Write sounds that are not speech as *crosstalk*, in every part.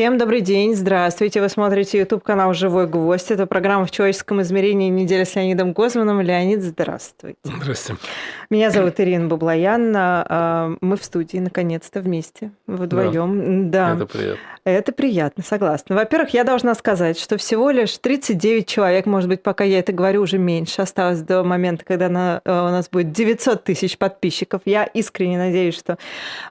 Всем добрый день, здравствуйте. Вы смотрите YouTube-канал «Живой гвоздь». Это программа «В человеческом измерении. Неделя с Леонидом Гозманом». Леонид, здравствуйте. Здравствуйте. Меня зовут Ирина Баблоян. А, мы в студии, наконец-то, вместе, вдвоем. Да, да. Это приятно. Это приятно, согласна. Во-первых, я должна сказать, что всего лишь 39 человек, может быть, пока я это говорю, уже меньше, осталось до момента, когда на, э, у нас будет 900 тысяч подписчиков. Я искренне надеюсь, что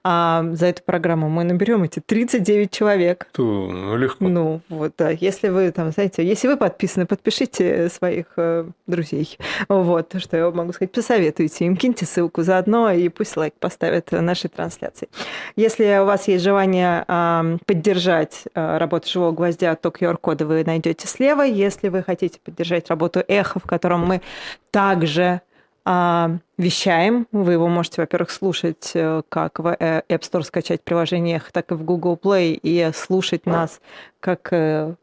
а, за эту программу мы наберем эти 39 человек. То ну, легко. Ну, вот, да. Если вы там, знаете, если вы подписаны, подпишите своих э, друзей. Вот, что я могу сказать, посоветуйте им, киньте ссылку заодно и пусть лайк поставят нашей трансляции. Если у вас есть желание э, поддержать э, работу «Живого гвоздя», то QR-коды вы найдете слева. Если вы хотите поддержать работу «Эхо», в котором мы также а, вещаем. Вы его можете, во-первых, слушать э, как в э, App Store, скачать приложение, так и в Google Play, и слушать нас как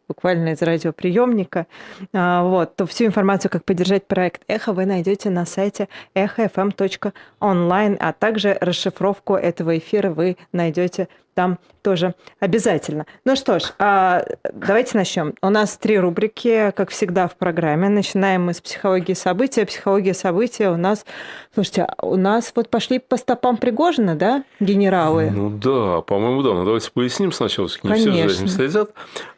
буквально из радиоприемника. А, вот, то всю информацию, как поддержать проект «Эхо», вы найдете на сайте echofm.online, а также расшифровку этого эфира вы найдете там тоже обязательно. Ну что ж, а, давайте начнем. У нас три рубрики, как всегда в программе. Начинаем мы с психологии события. Психология события у нас... Слушайте, а у нас вот пошли по стопам Пригожина, да, генералы? Ну да, по-моему, да. Но давайте поясним сначала, не Конечно. все за этим следят.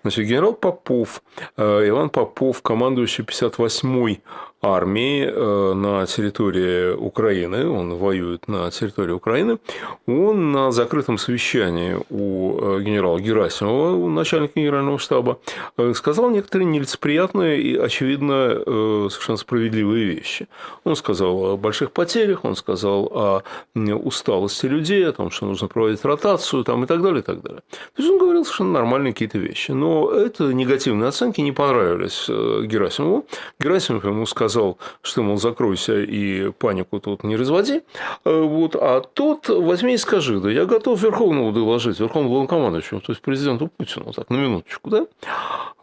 Значит, генерал Попов, э, Иван Попов, командующий 58-й армии э, на территории Украины, он воюет на территории Украины, он на закрытом совещании у э, генерала Герасимова, у начальника генерального штаба, э, сказал некоторые нелицеприятные и, очевидно, совершенно справедливые вещи. Он сказал о больших потерях, он сказал о усталости людей, о том, что нужно проводить ротацию там, и так далее, и так далее. То есть он говорил совершенно нормальные какие-то вещи. Но это негативные оценки не понравились Герасимову. Герасимов ему сказал, сказал, что, мол, закройся и панику тут не разводи, э, вот, а тот возьми и скажи, да я готов Верховному доложить, Верховному главнокомандующему, то есть президенту Путину, так, на минуточку, да?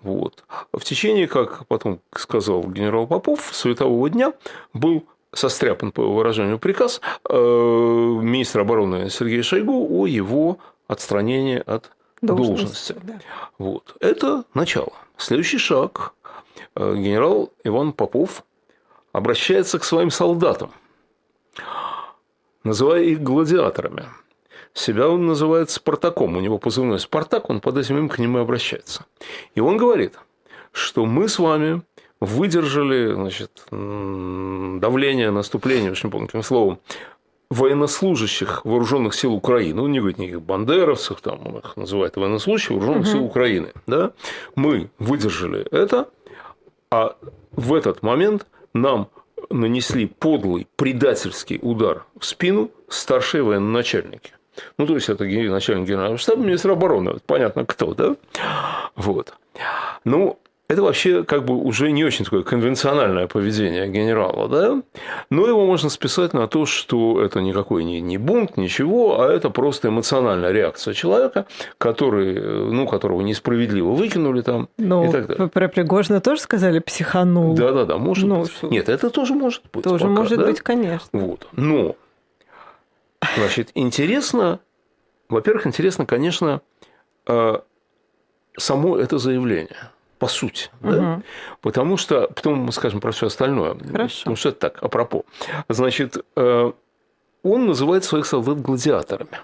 Вот. В течение, как потом сказал генерал Попов, светового дня был состряпан, по выражению, приказ э, министра обороны Сергея Шойгу о его отстранении от должности. должности. Да. Вот. Это начало. Следующий шаг. Э, генерал Иван Попов обращается к своим солдатам, называя их гладиаторами. Себя он называет Спартаком. У него позывной Спартак, он под этим именем к нему обращается. И он говорит, что мы с вами выдержали значит, давление, наступление, очень помню каким словом, военнослужащих вооруженных сил Украины, он не говорит никаких бандеровцев, там он их называет военнослужащих вооруженных угу. сил Украины, да, мы выдержали это, а в этот момент нам нанесли подлый предательский удар в спину старшие военачальники. Ну, то есть, это начальник генерального штаба, министр обороны, понятно, кто, да? Вот. Ну, это вообще как бы уже не очень такое конвенциональное поведение генерала, да? Но его можно списать на то, что это никакой не, не бунт, ничего, а это просто эмоциональная реакция человека, который, ну, которого несправедливо выкинули там ну, и так далее. Про Пригожина тоже сказали психанул. Да-да-да, может ну, быть. Что? Нет, это тоже может быть. Тоже пока, может да? быть, конечно. Вот. Но, значит, интересно, во-первых, интересно, конечно, э, само это заявление – по сути. Угу. Да? Потому что, потом мы скажем про все остальное. Хорошо. Потому что это так, апропо. Значит, э, он называет своих солдат гладиаторами.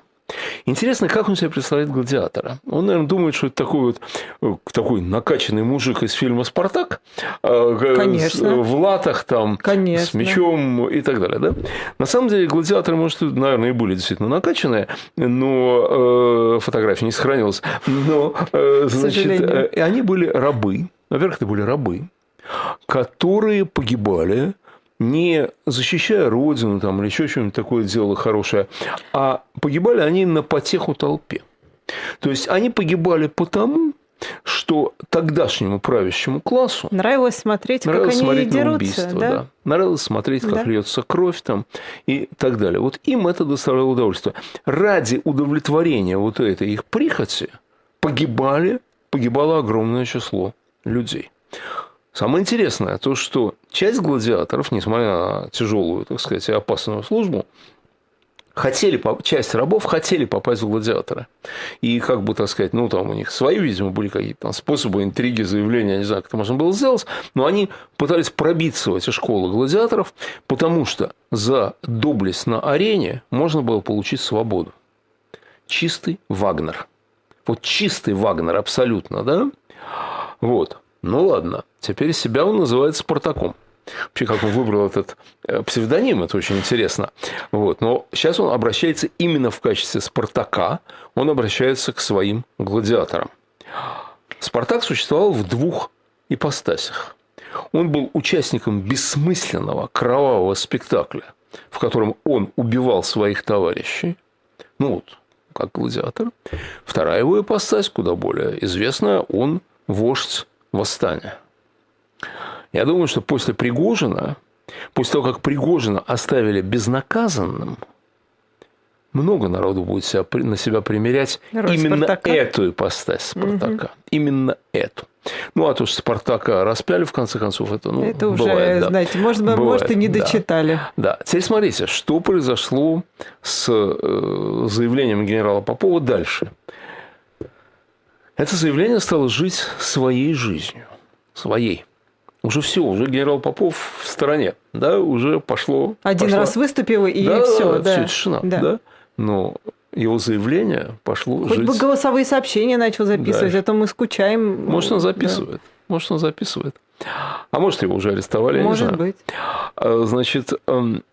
Интересно, как он себе представляет гладиатора. Он, наверное, думает, что это такой вот э, такой накачанный мужик из фильма «Спартак». Э, Конечно. В латах там, Конечно. с мечом и так далее. Да? На самом деле, гладиаторы, может, наверное, и были действительно накачанные, но э, фотография не сохранилась. Но, э, значит, э, они были рабы. Во-первых, это были рабы, которые погибали не защищая родину там, или еще что-нибудь такое дело хорошее, а погибали они на потеху толпе. То есть они погибали потому, что тогдашнему правящему классу нравилось смотреть, нравилось как смотреть они дерутся, убийство, да? да. Нравилось смотреть, как да. льется кровь там и так далее. Вот им это доставляло удовольствие. Ради удовлетворения вот этой их прихоти погибали, погибало огромное число людей. Самое интересное то, что часть гладиаторов, несмотря на тяжелую, так сказать, и опасную службу, хотели, часть рабов хотели попасть в гладиаторы. И как бы, так сказать, ну, там у них свои, видимо, были какие-то там способы, интриги, заявления, не знаю, как это можно было сделать, но они пытались пробиться в эти школы гладиаторов, потому что за доблесть на арене можно было получить свободу. Чистый Вагнер. Вот чистый Вагнер абсолютно, да? Вот. Ну ладно, теперь себя он называет Спартаком. Вообще, как он выбрал этот э, псевдоним, это очень интересно. Вот. Но сейчас он обращается именно в качестве Спартака, он обращается к своим гладиаторам. Спартак существовал в двух ипостасях. Он был участником бессмысленного кровавого спектакля, в котором он убивал своих товарищей. Ну вот, как гладиатор. Вторая его ипостась, куда более известная, он вождь восстания. Я думаю, что после Пригожина, после того, как Пригожина оставили безнаказанным, много народу будет себя, на себя примерять Роль именно Спартака. эту ипостась Спартака. Угу. Именно эту. Ну, а то, что Спартака распяли, в конце концов, это, ну, это уже, бывает, да. знаете, может, бывает, может, и не дочитали. Да. да. Теперь смотрите, что произошло с э, заявлением генерала Попова дальше. Это заявление стало жить своей жизнью. Своей уже все, уже генерал Попов в стороне, да, уже пошло. Один пошла. раз выступил и да, все, да, все тишина, да. да. Но его заявление пошло Хоть жить... бы голосовые сообщения начал записывать, да. а то мы скучаем. Может, он записывает. Да. Может, он записывает. А может, его уже арестовали, Может я не знаю. быть. А, значит, эм,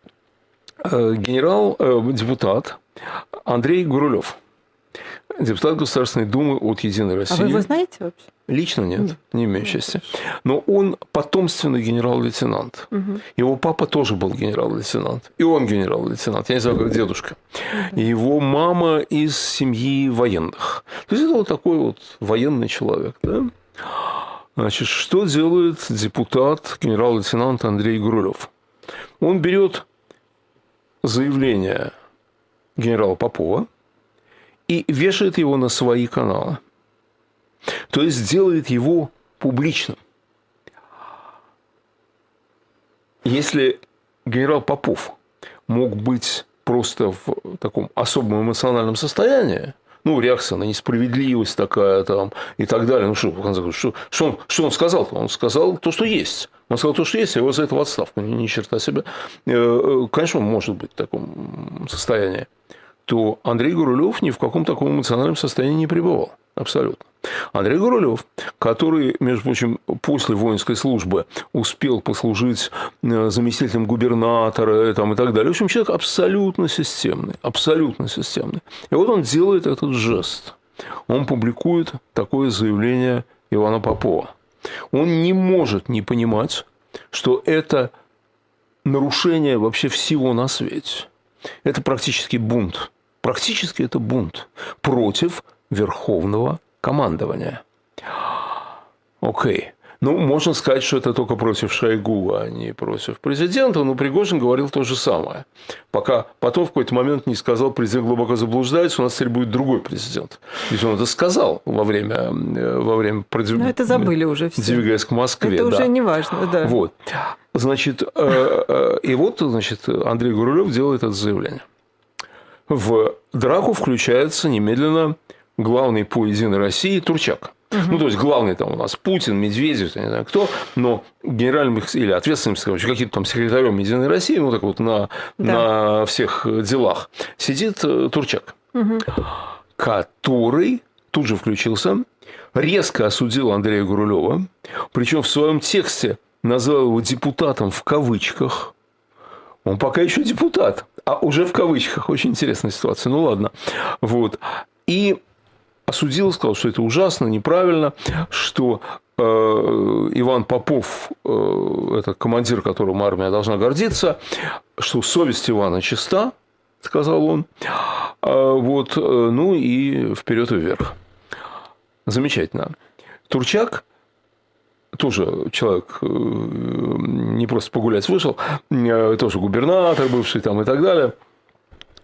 э, генерал, э, депутат Андрей Гурулев – депутат Государственной Думы от Единой России. А вы его знаете вообще? Лично нет, нет. не имею счастья. Но он потомственный генерал-лейтенант. Угу. Его папа тоже был генерал-лейтенант. И он генерал-лейтенант. Я не знаю, как дедушка. Угу. Его мама из семьи военных. То есть это вот такой вот военный человек. Да? Значит, что делает депутат, генерал-лейтенант Андрей Гурулев? Он берет заявление генерала Попова – и вешает его на свои каналы. То есть делает его публичным. Если генерал Попов мог быть просто в таком особом эмоциональном состоянии, ну, реакция на несправедливость такая там и так далее. Ну, что, что, что, он, что он сказал-то? Он сказал то, что есть. Он сказал то, что есть, а его за это в отставку. Ни, ни черта себе. Э, э, конечно, он может быть в таком состоянии то Андрей Гурулев ни в каком таком эмоциональном состоянии не пребывал. Абсолютно. Андрей Гурулев, который, между прочим, после воинской службы успел послужить э, заместителем губернатора там, и так далее. В общем, человек абсолютно системный. Абсолютно системный. И вот он делает этот жест. Он публикует такое заявление Ивана Попова. Он не может не понимать, что это нарушение вообще всего на свете. Это практически бунт. Практически это бунт против верховного командования. Окей. Ну, можно сказать, что это только против Шойгу, а не против президента, но Пригожин говорил то же самое. Пока потом в какой-то момент не сказал, президент глубоко заблуждается, у нас теперь будет другой президент. Ведь он это сказал во время, э, во время продвижения. Ну, это забыли уже все. Двигаясь к Москве. Это да. уже не важно, да. Вот. Значит, э, э, и вот, значит, Андрей Гурулев делает это заявление в драку включается немедленно главный по Единой России Турчак. Угу. Ну, то есть, главный там у нас Путин, Медведев, я не знаю кто, но генеральным или ответственным, короче, каким-то там секретарем Единой России, ну, так вот, на, да. на всех делах сидит э, Турчак, угу. который тут же включился, резко осудил Андрея Гурулева, причем в своем тексте назвал его депутатом в кавычках. Он пока еще депутат, а уже в кавычках. Очень интересная ситуация. Ну ладно. Вот. И осудил, сказал, что это ужасно, неправильно, что э, Иван Попов, э, это командир, которым армия должна гордиться, что совесть Ивана чиста, сказал он. А, вот, э, ну и вперед и вверх. Замечательно. Турчак тоже человек э, не просто погулять вышел, э, тоже губернатор бывший там и так далее.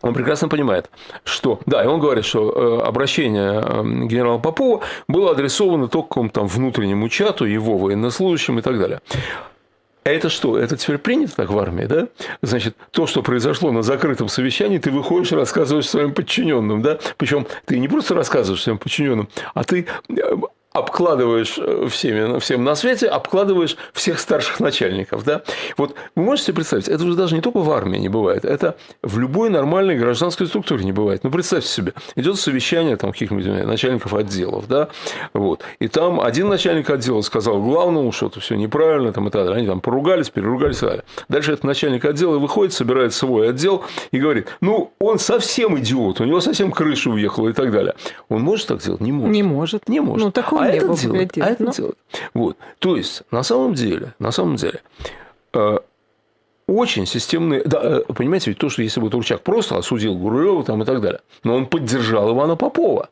Он прекрасно понимает, что... Да, и он говорит, что э, обращение генерала Попова было адресовано только какому-то там внутреннему чату, его военнослужащим и так далее. это что? Это теперь принято так в армии, да? Значит, то, что произошло на закрытом совещании, ты выходишь и рассказываешь своим подчиненным, да? Причем ты не просто рассказываешь своим подчиненным, а ты обкладываешь э, всеми, всем на свете, обкладываешь всех старших начальников. Да? Вот вы можете себе представить, это уже даже не только в армии не бывает, это в любой нормальной гражданской структуре не бывает. Ну, представьте себе, идет совещание там каких-нибудь начальников отделов, да, вот, и там один начальник отдела сказал главному, что это все неправильно, там, и так далее. Они там поругались, переругались, и так далее. Дальше этот начальник отдела выходит, собирает свой отдел и говорит, ну, он совсем идиот, у него совсем крыша уехала и так далее. Он может так делать? Не может. Не может. Не может. Ну, такого а не это делает. глядеть, А это ну. делает. Вот. То есть, на самом деле, на самом деле, э, очень системные... Да, э, понимаете, ведь то, что если бы Турчак просто осудил Гурулева там и так далее, но он поддержал Ивана Попова.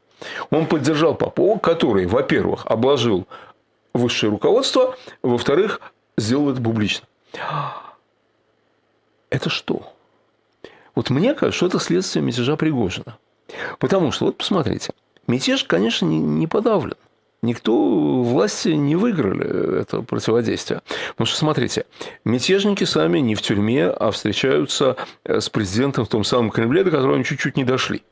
Он поддержал Попова, который, во-первых, обложил высшее руководство, во-вторых, сделал это публично. Это что? Вот мне кажется, что это следствие мятежа Пригожина. Потому что, вот посмотрите, мятеж, конечно, не, не подавлен. Никто, власти не выиграли это противодействие. Потому что, смотрите, мятежники сами не в тюрьме, а встречаются э, с президентом в том самом Кремле, до которого они чуть-чуть не дошли.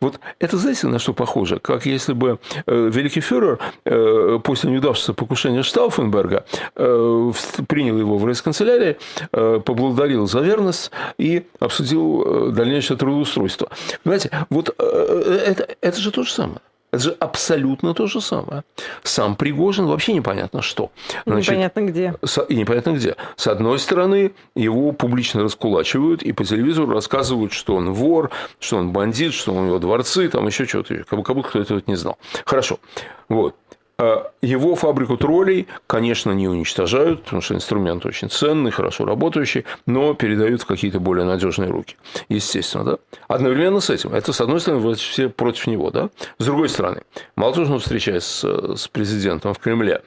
Вот это, знаете, на что похоже? Как если бы э, великий фюрер э, после неудавшегося покушения Штауфенберга э, принял его в рейсканцелярии, поблагодарил за верность и обсудил дальнейшее трудоустройство. Понимаете, вот это, это же то же самое. Это же абсолютно то же самое. Сам Пригожин вообще непонятно что. Значит, Непонятно где. с- и непонятно где. С одной стороны, его публично раскулачивают и по телевизору рассказывают, что он вор, что он бандит, что у него дворцы, там еще что-то. Как будто как будто кто этого не знал. Хорошо. Вот. А Его фабрику троллей, конечно, не уничтожают, потому что инструмент очень ценный, хорошо работающий, но передают в какие-то более надежные руки. Естественно, да? Одновременно с этим, это, с одной стороны, все против него, да? С другой стороны, мало того, что он встречается с, президентом в Кремле,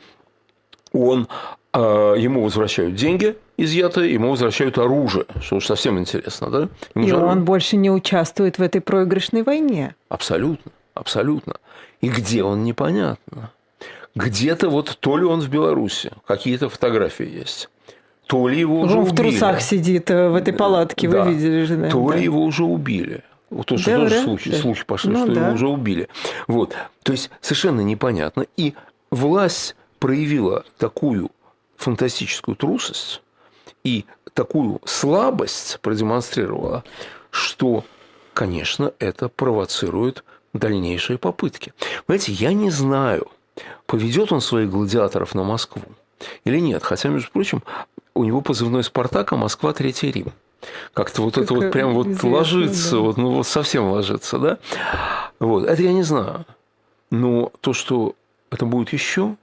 он, э, ему возвращают деньги изъятые, ему возвращают оружие, что уж совсем интересно, да? Ему И оружие- он больше не участвует в этой проигрышной войне. Абсолютно, абсолютно. И где он, непонятно. Где-то вот то ли он в Беларуси, какие-то фотографии есть, то ли его уже Он в убили. трусах сидит э, в этой палатке, Да. вы видели же, наверное, То да. ли его уже убили. Вот то, что Да, тоже слухи, слухи пошли, Ну что да. его уже убили. Вот. То есть совершенно непонятно. И власть проявила такую фантастическую трусость и такую слабость продемонстрировала, что, конечно, это провоцирует дальнейшие попытки. Знаете, я не знаю, поведет он своих гладиаторов на Москву или нет. Хотя, между прочим, у него позывной «Спартак», а Москва – Третий Рим. Как-то вот это Как вот прям вот ложится, да. вот, ну вот совсем ложится, да? Вот, это я не знаю. Но то, что это будет еще,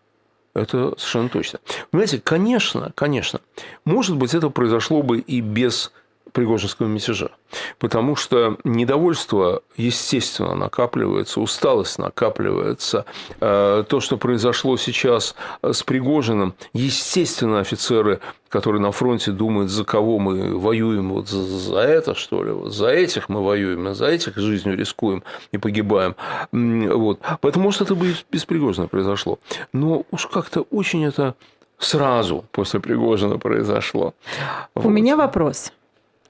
это совершенно точно. Понимаете, конечно, конечно, может быть, это произошло бы и без Пригожинского мятежа. Потому что недовольство, естественно, накапливается, усталость накапливается. Э, То, что произошло сейчас с Пригожиным, естественно, офицеры, которые на фронте думают, за кого мы воюем, вот за, за это, что ли, вот за этих мы воюем, а за этих жизнью рискуем и погибаем. Вот. Поэтому, может, это бы и без Пригожина произошло. Но уж как-то очень это сразу после Пригожина произошло. У Вот. меня вопрос.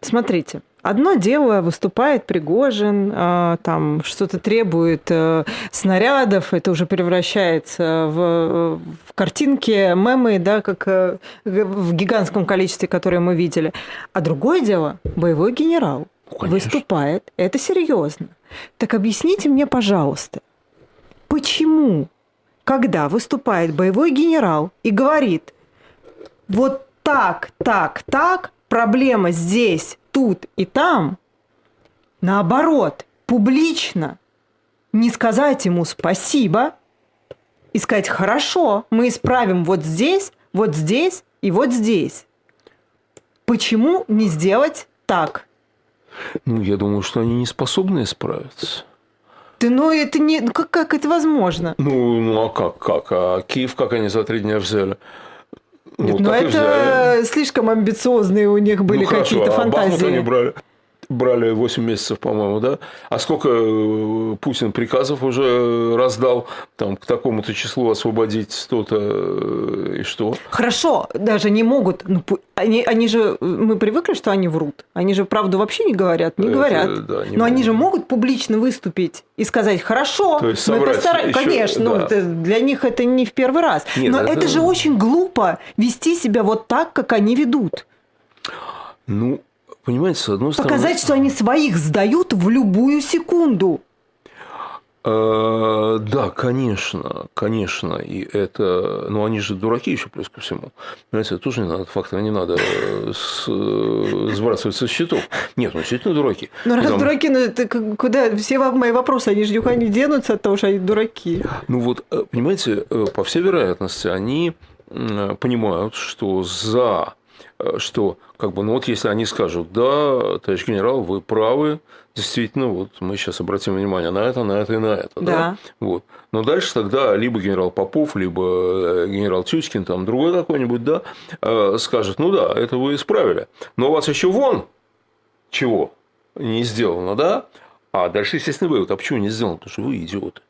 Смотрите, одно дело выступает Пригожин, э, там что-то требует э, снарядов, это уже превращается в, в картинки, мемы, да, как э, в гигантском количестве, которые мы видели. А другое дело, боевой генерал Ну, конечно. выступает, это серьезно. Так объясните мне, пожалуйста, почему, когда выступает боевой генерал и говорит, вот так, так, так, проблема здесь, тут и там, наоборот, публично не сказать ему спасибо и сказать, хорошо, мы исправим вот здесь, вот здесь и вот здесь. Почему не сделать так? Ну, я думаю, что они не способны справиться. Да ну это не... Как, как это возможно? Ну, ну а как, как? А Киев как они за три дня взяли? Нет, ну и взяли. это слишком амбициозные у них были Ну, какие-то а фантазии. брали. Брали 8 месяцев, по-моему, да? А сколько э, Путин приказов уже раздал там, к такому-то числу освободить то-то э, и что? Хорошо, даже не могут. Ну, они, они же, мы привыкли, что они врут. Они же правду вообще не говорят, не Это, говорят. Да, не Но могут. они же могут публично выступить и сказать, хорошо, То есть мы постараемся. Конечно, да. ну, это, для них это не в первый раз. Нет, Но это... это же очень глупо вести себя вот так, как они ведут. Ну, Понимаете, с одной стороны... Показать, что они своих сдают в любую секунду. Э, да, конечно, конечно, и это, ну они же дураки еще плюс ко всему, понимаете, тоже не надо, фактор не надо э, с, э, сбрасывать со счетов. Нет, ну действительно дураки. Ну раз Там... дураки, ну это куда, все мои вопросы, они же никуда не денутся от того, что они дураки. Ну вот, понимаете, по всей вероятности, они понимают, что за что как бы, ну вот если они скажут, да, товарищ генерал, вы правы, действительно, вот мы сейчас обратим внимание на это, на это и на это. Да. да? Вот. Но дальше тогда либо генерал Попов, либо э, генерал Тюськин, там другой какой-нибудь, да, э, скажет, ну да, это вы исправили. Но у вас еще вон чего не сделано, да? А дальше, естественно, вывод, а почему не сделано? Потому что вы идиоты.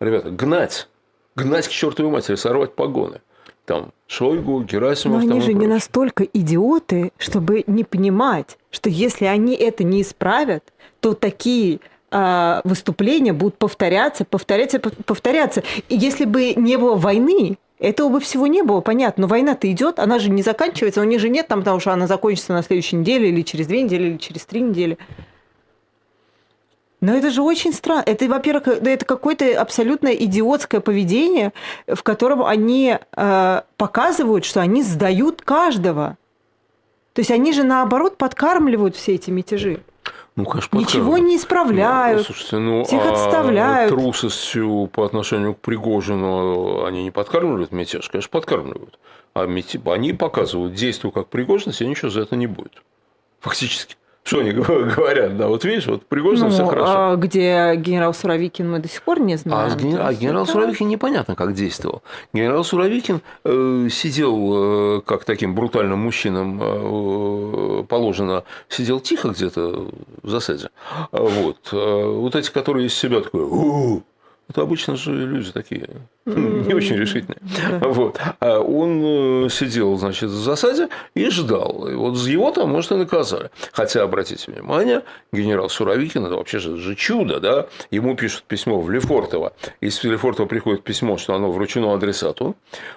Ребята, гнать, гнать к чертовой матери, сорвать погоны – там Шойгу, Герасимов. Но они же не настолько идиоты, чтобы не понимать, что если они это не исправят, то такие э, выступления будут повторяться, повторяться, повторяться. И если бы не было войны, этого бы всего не было, понятно. Но война-то идет, она же не заканчивается, у них же нет там того, что она закончится на следующей неделе, или через две недели, или через три недели. Но это же очень странно. Это, во-первых, это какое-то абсолютно идиотское поведение, в котором они э, показывают, что они сдают каждого. То есть они же наоборот подкармливают все эти мятежи. Ну, конечно, Ничего не исправляют. Ну, слушайте, ну, всех а отставляют. трусостью по отношению к Пригожину они не подкармливают мятеж, конечно, подкармливают. А они показывают, действуя как Пригожин, себе ничего за это не будет. Фактически. Что они *laughs* говорят, да, вот видишь, вот Пригожин ну, все хорошо. А где генерал Суровикин, мы до сих пор не знаем. А, ген... а генерал Суровикин непонятно, как действовал. Генерал Суровикин э, сидел, э, как таким брутальным мужчинам э, положено, сидел тихо где-то в засаде. Вот. Э, вот эти, которые из себя такой, это обычно же люди такие, *laughs* не очень решительные. Вот. А он э, сидел, значит, в засаде и ждал. И вот его там, может, и наказали. Хотя, обратите внимание, генерал Суровикин, это вообще же чудо, да? Ему пишут письмо в Лефортово. Из Лефортова приходит письмо, что оно вручено адресату.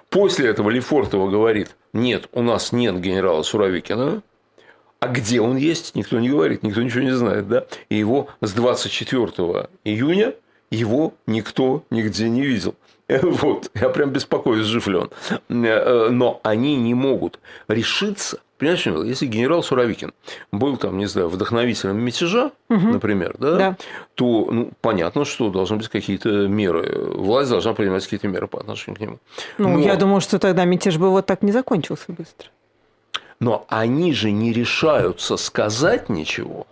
После этого Лефортово говорит, нет, у нас нет генерала Суровикина, а где он есть, никто не говорит, никто ничего не знает, да? И его с 24 июня его никто нигде не видел. *laughs* Вот, я прям беспокоюсь, жив ли он. Э, но они не могут решиться. Понимаешь, если генерал Суровикин был там, не знаю, вдохновителем мятежа, угу. например, да, да. то ну, понятно, что должны быть какие-то меры. Власть должна принимать какие-то меры по отношению к нему. Ну, Но... я думаю, что тогда мятеж бы вот так не закончился быстро. Но они же не решаются сказать ничего.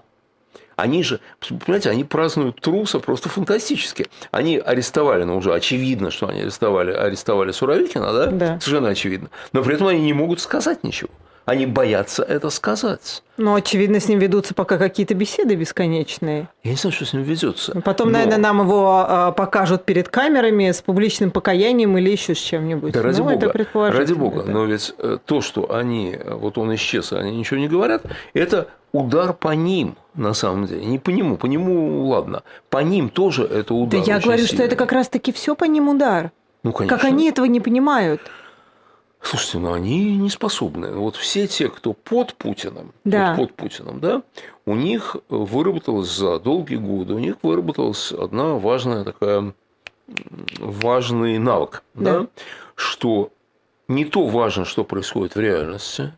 Они же, понимаете, они празднуют труса просто фантастически. Они арестовали, ну уже очевидно, что они арестовали, арестовали Суровикина, да? да? Совершенно очевидно. Но при этом они не могут сказать ничего. Они боятся это сказать. Ну, очевидно, с ним ведутся пока какие-то беседы бесконечные. Я не знаю, что с ним ведется. Потом, но... наверное, нам его а, покажут перед камерами с публичным покаянием или еще с чем-нибудь. Да, ради ну, бога. Это ради бога. Да. Но ведь э, то, что они, вот он исчез, они ничего не говорят, это удар по ним на самом деле. Не по нему, по нему ладно. По ним тоже это удар. Да я говорю, сильный. что это как раз-таки все по ним удар. Ну, конечно. Как они этого не понимают. Слушайте, ну они не способны. Вот все те, кто под Путиным, да. вот под Путиным, да, у них выработалась за долгие годы, у них выработалась одна важная такая важный навык, да. Да, что не то важно, что происходит в реальности,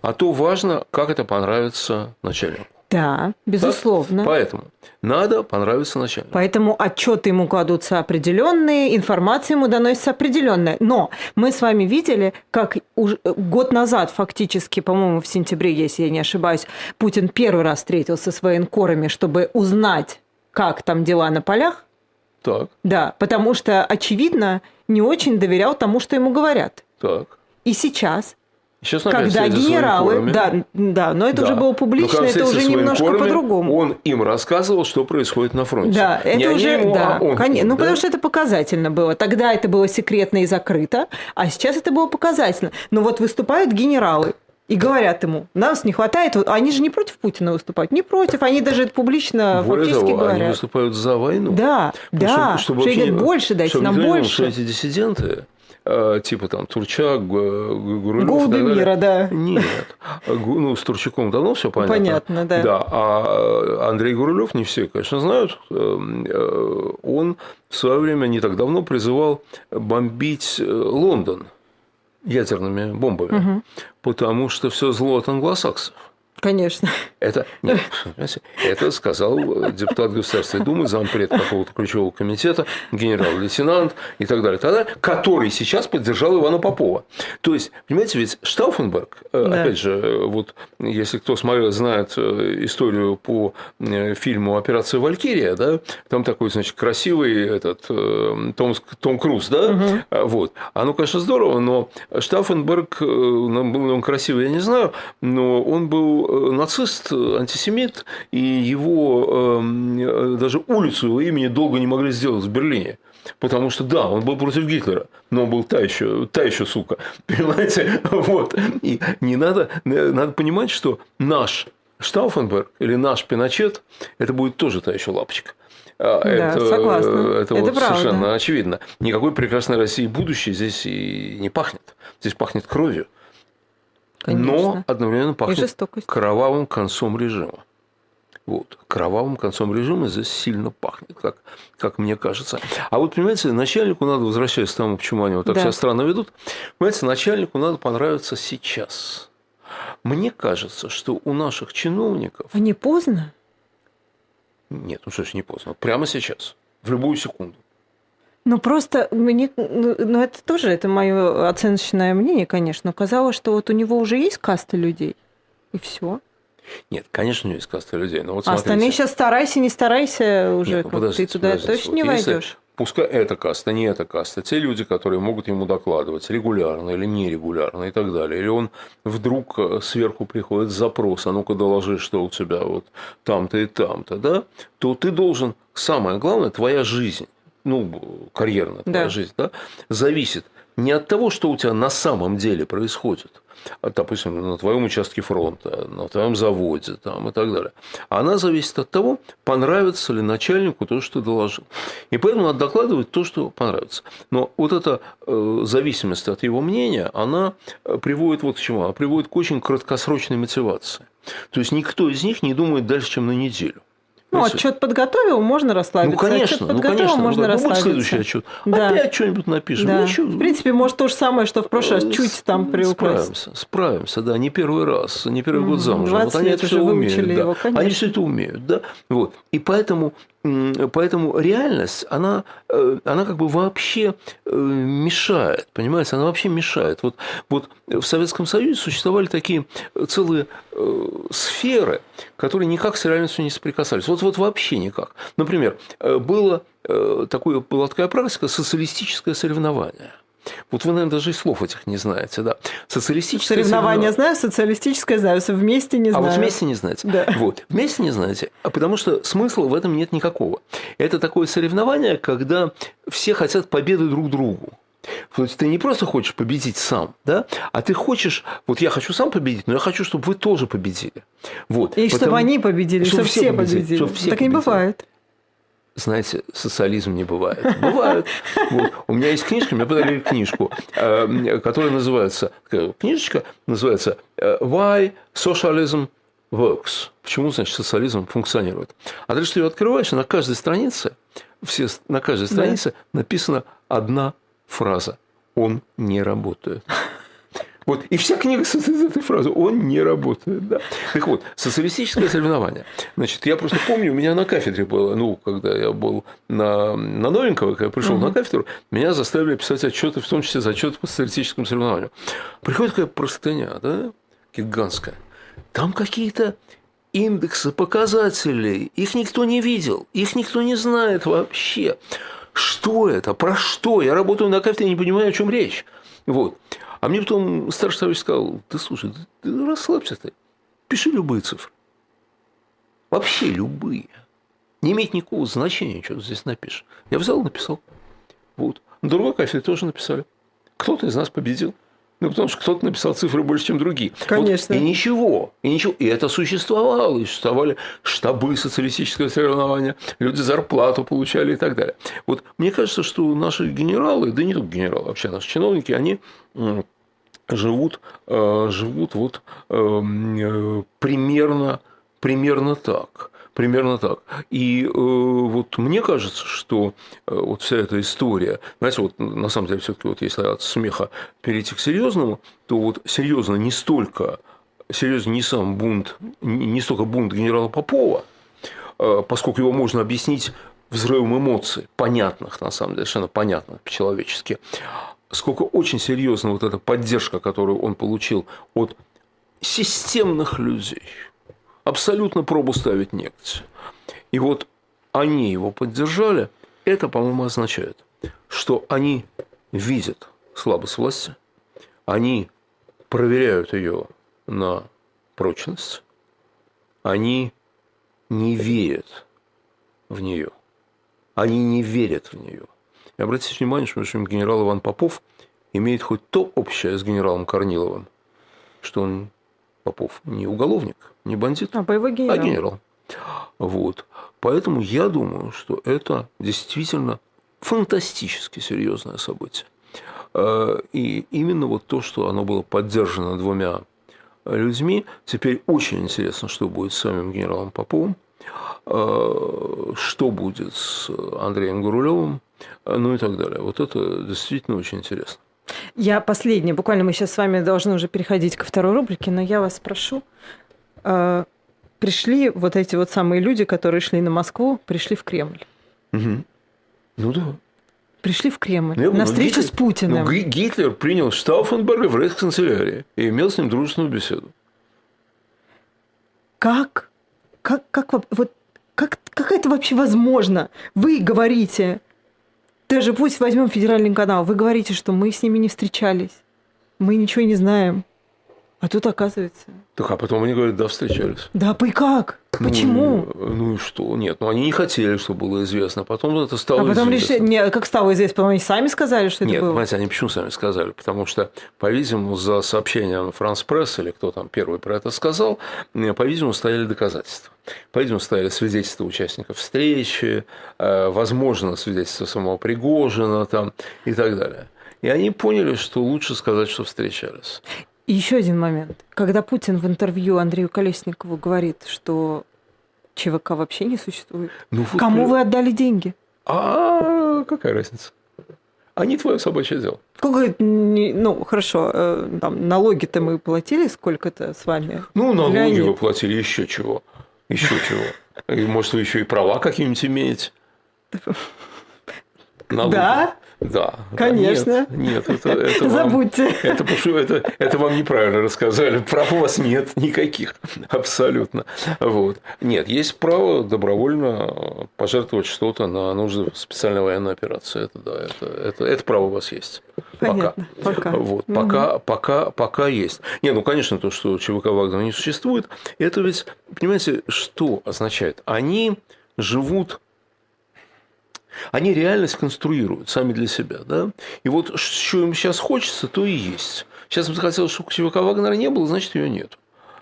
а то важно, как это понравится начальнику. Да, безусловно. Да? Поэтому надо понравиться начальнику. Поэтому отчеты ему кладутся определенные, информация ему доносится определенная. Но мы с вами видели, как уже год назад, фактически, по-моему, в сентябре, если я не ошибаюсь, Путин первый раз встретился с военкорами, чтобы узнать, как там дела на полях. Так. Да, потому что, очевидно, не очень доверял тому, что ему говорят. Так. И сейчас Сейчас Когда генералы, да, да, но это да. уже было публично, это уже немножко по-другому. Он им рассказывал, что происходит на фронте. Да, это Не уже, ему, да, а он конечно, ну да? потому что это показательно было. Тогда это было секретно и закрыто, а сейчас это было показательно. Но вот выступают генералы, и говорят ему, нас не хватает, они же не против Путина выступают, не против, они даже это публично Более фактически того, говорят. они выступают за войну. Да, да, чтобы, чтобы что вообще, больше дайте, нам больше. Что эти диссиденты, типа там Турчак, Гурулев. Голдемира, да. Нет. Ну, с Турчаком давно все понятно. Понятно, да. Да, а Андрей Гурулев не все, конечно, знают. Эм, э, он в свое время не так давно призывал бомбить э, Лондон ядерными бомбами, угу. потому что все зло от англосаксов. Конечно. Это, нет, это сказал депутат Государственной Думы, зампред какого-то ключевого комитета, генерал-лейтенант и так далее, так далее, который сейчас поддержал Ивана Попова. То есть, понимаете, ведь Штауфенберг, э, да. опять же, вот если кто смотрел, знает э, историю по э, фильму «Операция Валькирия», да, там такой, значит, красивый этот Том, Том Круз, да, угу. вот. Оно, конечно, здорово, но Штауфенберг, был он красивый, я не знаю, но он был Э, нацист, антисемит, и его эм, э, даже улицу его имени долго не могли сделать в Берлине. Потому что, да, он был против Гитлера, но он был та еще, та еще сука. *laughs* Понимаете? Вот. И не надо, надо понимать, что наш Штауфенберг или наш Пиночет, это будет тоже та еще лапочка. А, да, это, согласна. Это, это вот правда. совершенно очевидно. Никакой прекрасной России будущее здесь и не пахнет. Здесь пахнет кровью. Конечно. но одновременно пахнет кровавым концом режима. Вот. Кровавым концом режима здесь сильно пахнет, как, как мне кажется. А вот, понимаете, начальнику надо, возвращаясь к тому, почему они вот так да. себя странно ведут, понимаете, начальнику надо понравиться сейчас. Мне кажется, что у наших чиновников... А не поздно? Нет, ну что ж не поздно. Прямо сейчас, в любую секунду. Ну, просто мне, ну, ну, это тоже, это мое оценочное мнение, конечно. Казалось, что вот у него уже есть каста людей, и все. Нет, конечно, у него есть каста людей. Но вот а остальные сейчас старайся, не старайся уже. Нет, ну, подождите, ты туда подождите. точно вот не войдешь. Пускай эта каста, не эта каста, те люди, которые могут ему докладывать регулярно или нерегулярно и так далее. Или он вдруг э, сверху приходит запрос, а ну-ка доложи, что у тебя вот там-то и там-то, да, то ты должен, самое главное, твоя жизнь ну, карьерная да. жизнь, да, зависит не от того, что у тебя на самом деле происходит, а, допустим, на твоем участке фронта, на твоем заводе там, и так далее. Она зависит от того, понравится ли начальнику то, что ты доложил. И поэтому надо докладывать то, что понравится. Но вот эта э, зависимость от его мнения, она э, приводит вот к чему? Она приводит к очень краткосрочной мотивации. То есть никто из них не думает дальше, чем на неделю. Ну, отчет подготовил, можно расслабиться. Ну, конечно, отчет подготовил, ну, конечно. можно ну, расслабиться. будет следующий отчет. Да. Опять что-нибудь напишем. Да. Ну, В принципе, может, то же самое, что в прошлый раз чуть там приукрасить. Справимся, справимся, да, не первый раз, не первый год замужем. Вот они это все умеют. Да. Его, они все это умеют, да. Вот. И поэтому Поэтому реальность, она, э, она как бы вообще э, мешает, понимаете, она вообще мешает. Вот, вот в Советском Союзе существовали такие целые э, сферы, которые никак с реальностью не соприкасались. Вот, вот вообще никак. Например, было такое, была такая практика социалистическое соревнование – вот вы, наверное, даже и слов этих не знаете, да. Социалистическое соревнование знаю, социалистическое знаю, вместе не знаю. А вот вместе не знаете. Да. Вот. Вместе не знаете, а потому что смысла в этом нет никакого. Это такое соревнование, когда все хотят победы друг другу. То есть ты не просто хочешь победить сам, да, а ты хочешь, вот я хочу сам победить, но я хочу, чтобы вы тоже победили. Вот. И Потому, чтобы они победили, чтобы, чтобы все победили. победили. Чтобы все так победили. не бывает знаете, социализм не бывает. Бывает. Вот. У меня есть книжка, мне подарили книжку, э, которая называется, книжечка называется э, «Why Socialism Works». Почему, значит, социализм функционирует. А дальше ты ее открываешь, на каждой странице, все, на каждой странице да. написана одна фраза «Он не работает». Вот. И вся книга состоит из этой фразы. Он не работает. Да. Так вот, социалистическое соревнование. Значит, я просто помню, у меня на кафедре было, ну, когда я был на, на новенького, когда я пришел угу. на кафедру, меня заставили писать отчеты, в том числе зачеты по социалистическому соревнованию. Приходит такая простыня, да, гигантская. Там какие-то индексы показателей, их никто не видел, их никто не знает вообще. Что это? Про что? Я работаю на кафедре, не понимаю, о чем речь. Вот. А мне потом старший товарищ сказал, ты слушай, ты расслабься ты, пиши любые цифры. Вообще любые. Не имеет никакого значения, что ты здесь напишешь. Я взял и написал. Вот. Другой кафедре тоже написали. Кто-то из нас победил. Ну, потому что кто-то написал цифры больше, чем другие. Конечно. Вот, и ничего. И ничего. И это существовало. И существовали штабы социалистического соревнования. Люди зарплату получали и так далее. Вот мне кажется, что наши генералы, да не только генералы, вообще наши чиновники, они живут, э, живут вот эм, э, примерно, примерно так примерно так. И э, вот мне кажется, что э, вот вся эта история, знаете, вот на самом деле все-таки вот если от смеха перейти к серьезному, то вот серьезно не столько серьезно не сам бунт, не столько бунт генерала Попова, э, поскольку его можно объяснить взрывом эмоций, понятных, на самом деле, совершенно понятных по-человечески, сколько очень серьезна вот эта поддержка, которую он получил от системных людей – абсолютно пробу ставить негде. И вот они его поддержали, это, по-моему, означает, что они видят слабость власти, они проверяют ее на прочность, они не верят в нее. Они не верят в нее. И обратите внимание, что генерал Иван Попов имеет хоть то общее с генералом Корниловым, что он Попов не уголовник, не бандит, а боевой генерал. А генерал. Вот. Поэтому я думаю, что это действительно фантастически серьезное событие. Э, и именно вот то, что оно было поддержано двумя людьми. Теперь очень интересно, что будет с самим генералом Поповым, э, что будет с Андреем Гурулевым, ну и так далее. Вот это действительно очень интересно. Я последняя. Буквально мы сейчас с вами должны уже переходить ко второй рубрике, но я вас спрошу. Э, пришли вот эти вот самые люди, которые шли на Москву, пришли в Кремль. Угу. Ну да. Пришли в Кремль ну, на встречу Гитлер, с Путиным. Ну, Гитлер принял Штауфенберга в рейхсканцелярии и имел с ним дружественную беседу. Как? Как, как, вот, как, как это вообще возможно? Вы говорите, даже пусть возьмем федеральный канал, вы говорите, что мы с ними не встречались, мы ничего не знаем. А тут оказывается. Так, а потом они говорят, да, встречались. Да, и как? Ну, Почему? Ну и что? Нет, ну они не хотели, чтобы было известно. Потом это стало А потом известно. решили, не, как стало известно, потом они сами сказали, что Нет, это было? Нет, понимаете, они почему сами сказали? Потому что, по-видимому, за сообщением Франс Пресс, или кто там первый про это сказал, по-видимому, стояли доказательства. По-видимому, стояли свидетельства участников встречи, э, возможно, свидетельства самого Пригожина там, и так далее. И они поняли, что лучше сказать, что встречались. И еще один момент. Когда Путин в интервью Андрею Колесникову говорит, что ЧВК вообще не существует, ну, вот кому вы отдали деньги? А какая разница? Они твое собачье дело. Какое, ну, хорошо, э, там, налоги-то мы платили сколько-то с вами? Ну, налоги Леонид? вы платили еще чего. Еще чего. И, может, вы еще и права какие-нибудь имеете? *laughs* Налоги. Да? Да. Конечно. Нет, нет это, это *laughs* Забудьте. Вам, это, это, это вам неправильно рассказали. Прав у вас нет никаких. Абсолютно. Вот. Нет, есть право добровольно пожертвовать что-то на нужды специальной военной операции. Это да, это, это, это право у вас есть. Понятно. Пока. пока. Вот, угу. пока, пока, пока есть. Не, ну, конечно, то, что ЧВК Вагнера не существует, это ведь, понимаете, что означает? Они живут они реальность конструируют сами для себя. Да? И вот что им сейчас хочется, то и есть. Сейчас им захотелось, чтобы ЧВК Вагнера не было, значит, ее нет.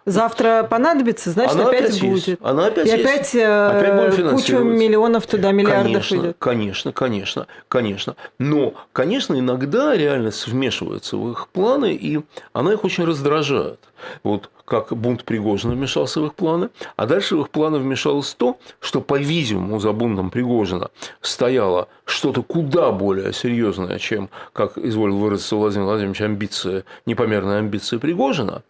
Завтра понадобится, значит, Она опять, опять будет. Есть. Она опять и есть. опять, э, опять куча миллионов туда, миллиардов конечно, идет. Конечно, конечно, конечно. Но, конечно, иногда реальность вмешивается в их планы, и она их очень раздражает. Вот как бунт Пригожина вмешался в их планы, а дальше в их планы вмешалось то, что, по-видимому, за бунтом Пригожина стояло что-то куда более серьезное, чем, как изволил выразиться Владимир Владимирович, амбиции, непомерные амбиции Пригожина,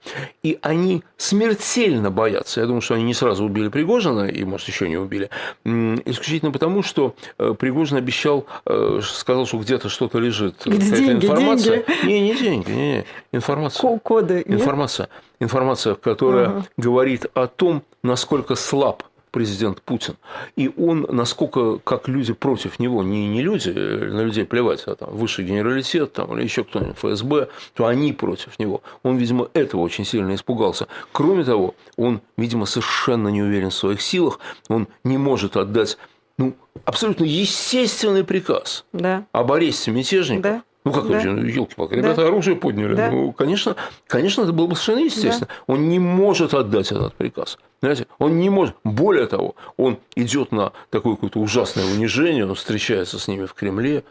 и они смертельно боятся, я думаю, что они не сразу убили Пригожина, и, может, еще не убили, исключительно потому, что э, Пригожин обещал, э, сказал, что где-то что-то лежит. Где деньги, информация. деньги. Не, не деньги, не, не. информация. Коды. Информация. Нет? Информация, которая угу. говорит о том, насколько слаб президент Путин. И он, насколько как люди против него, не, не люди, на людей плевать, а там высший генералитет там, или еще кто-нибудь, ФСБ, то они против него. Он, видимо, этого очень сильно испугался. Кроме того, он, видимо, совершенно не уверен в своих силах, он не может отдать ну, абсолютно естественный приказ да. об аресте мятежников. Да. Ну как, да. елки-палки, ребята да. оружие подняли. Да. Ну, конечно, конечно, это было бы совершенно естественно. Да. Он не может отдать этот приказ. Знаете, он не может. Более того, он идет на такое какое-то ужасное унижение, он встречается с ними в Кремле,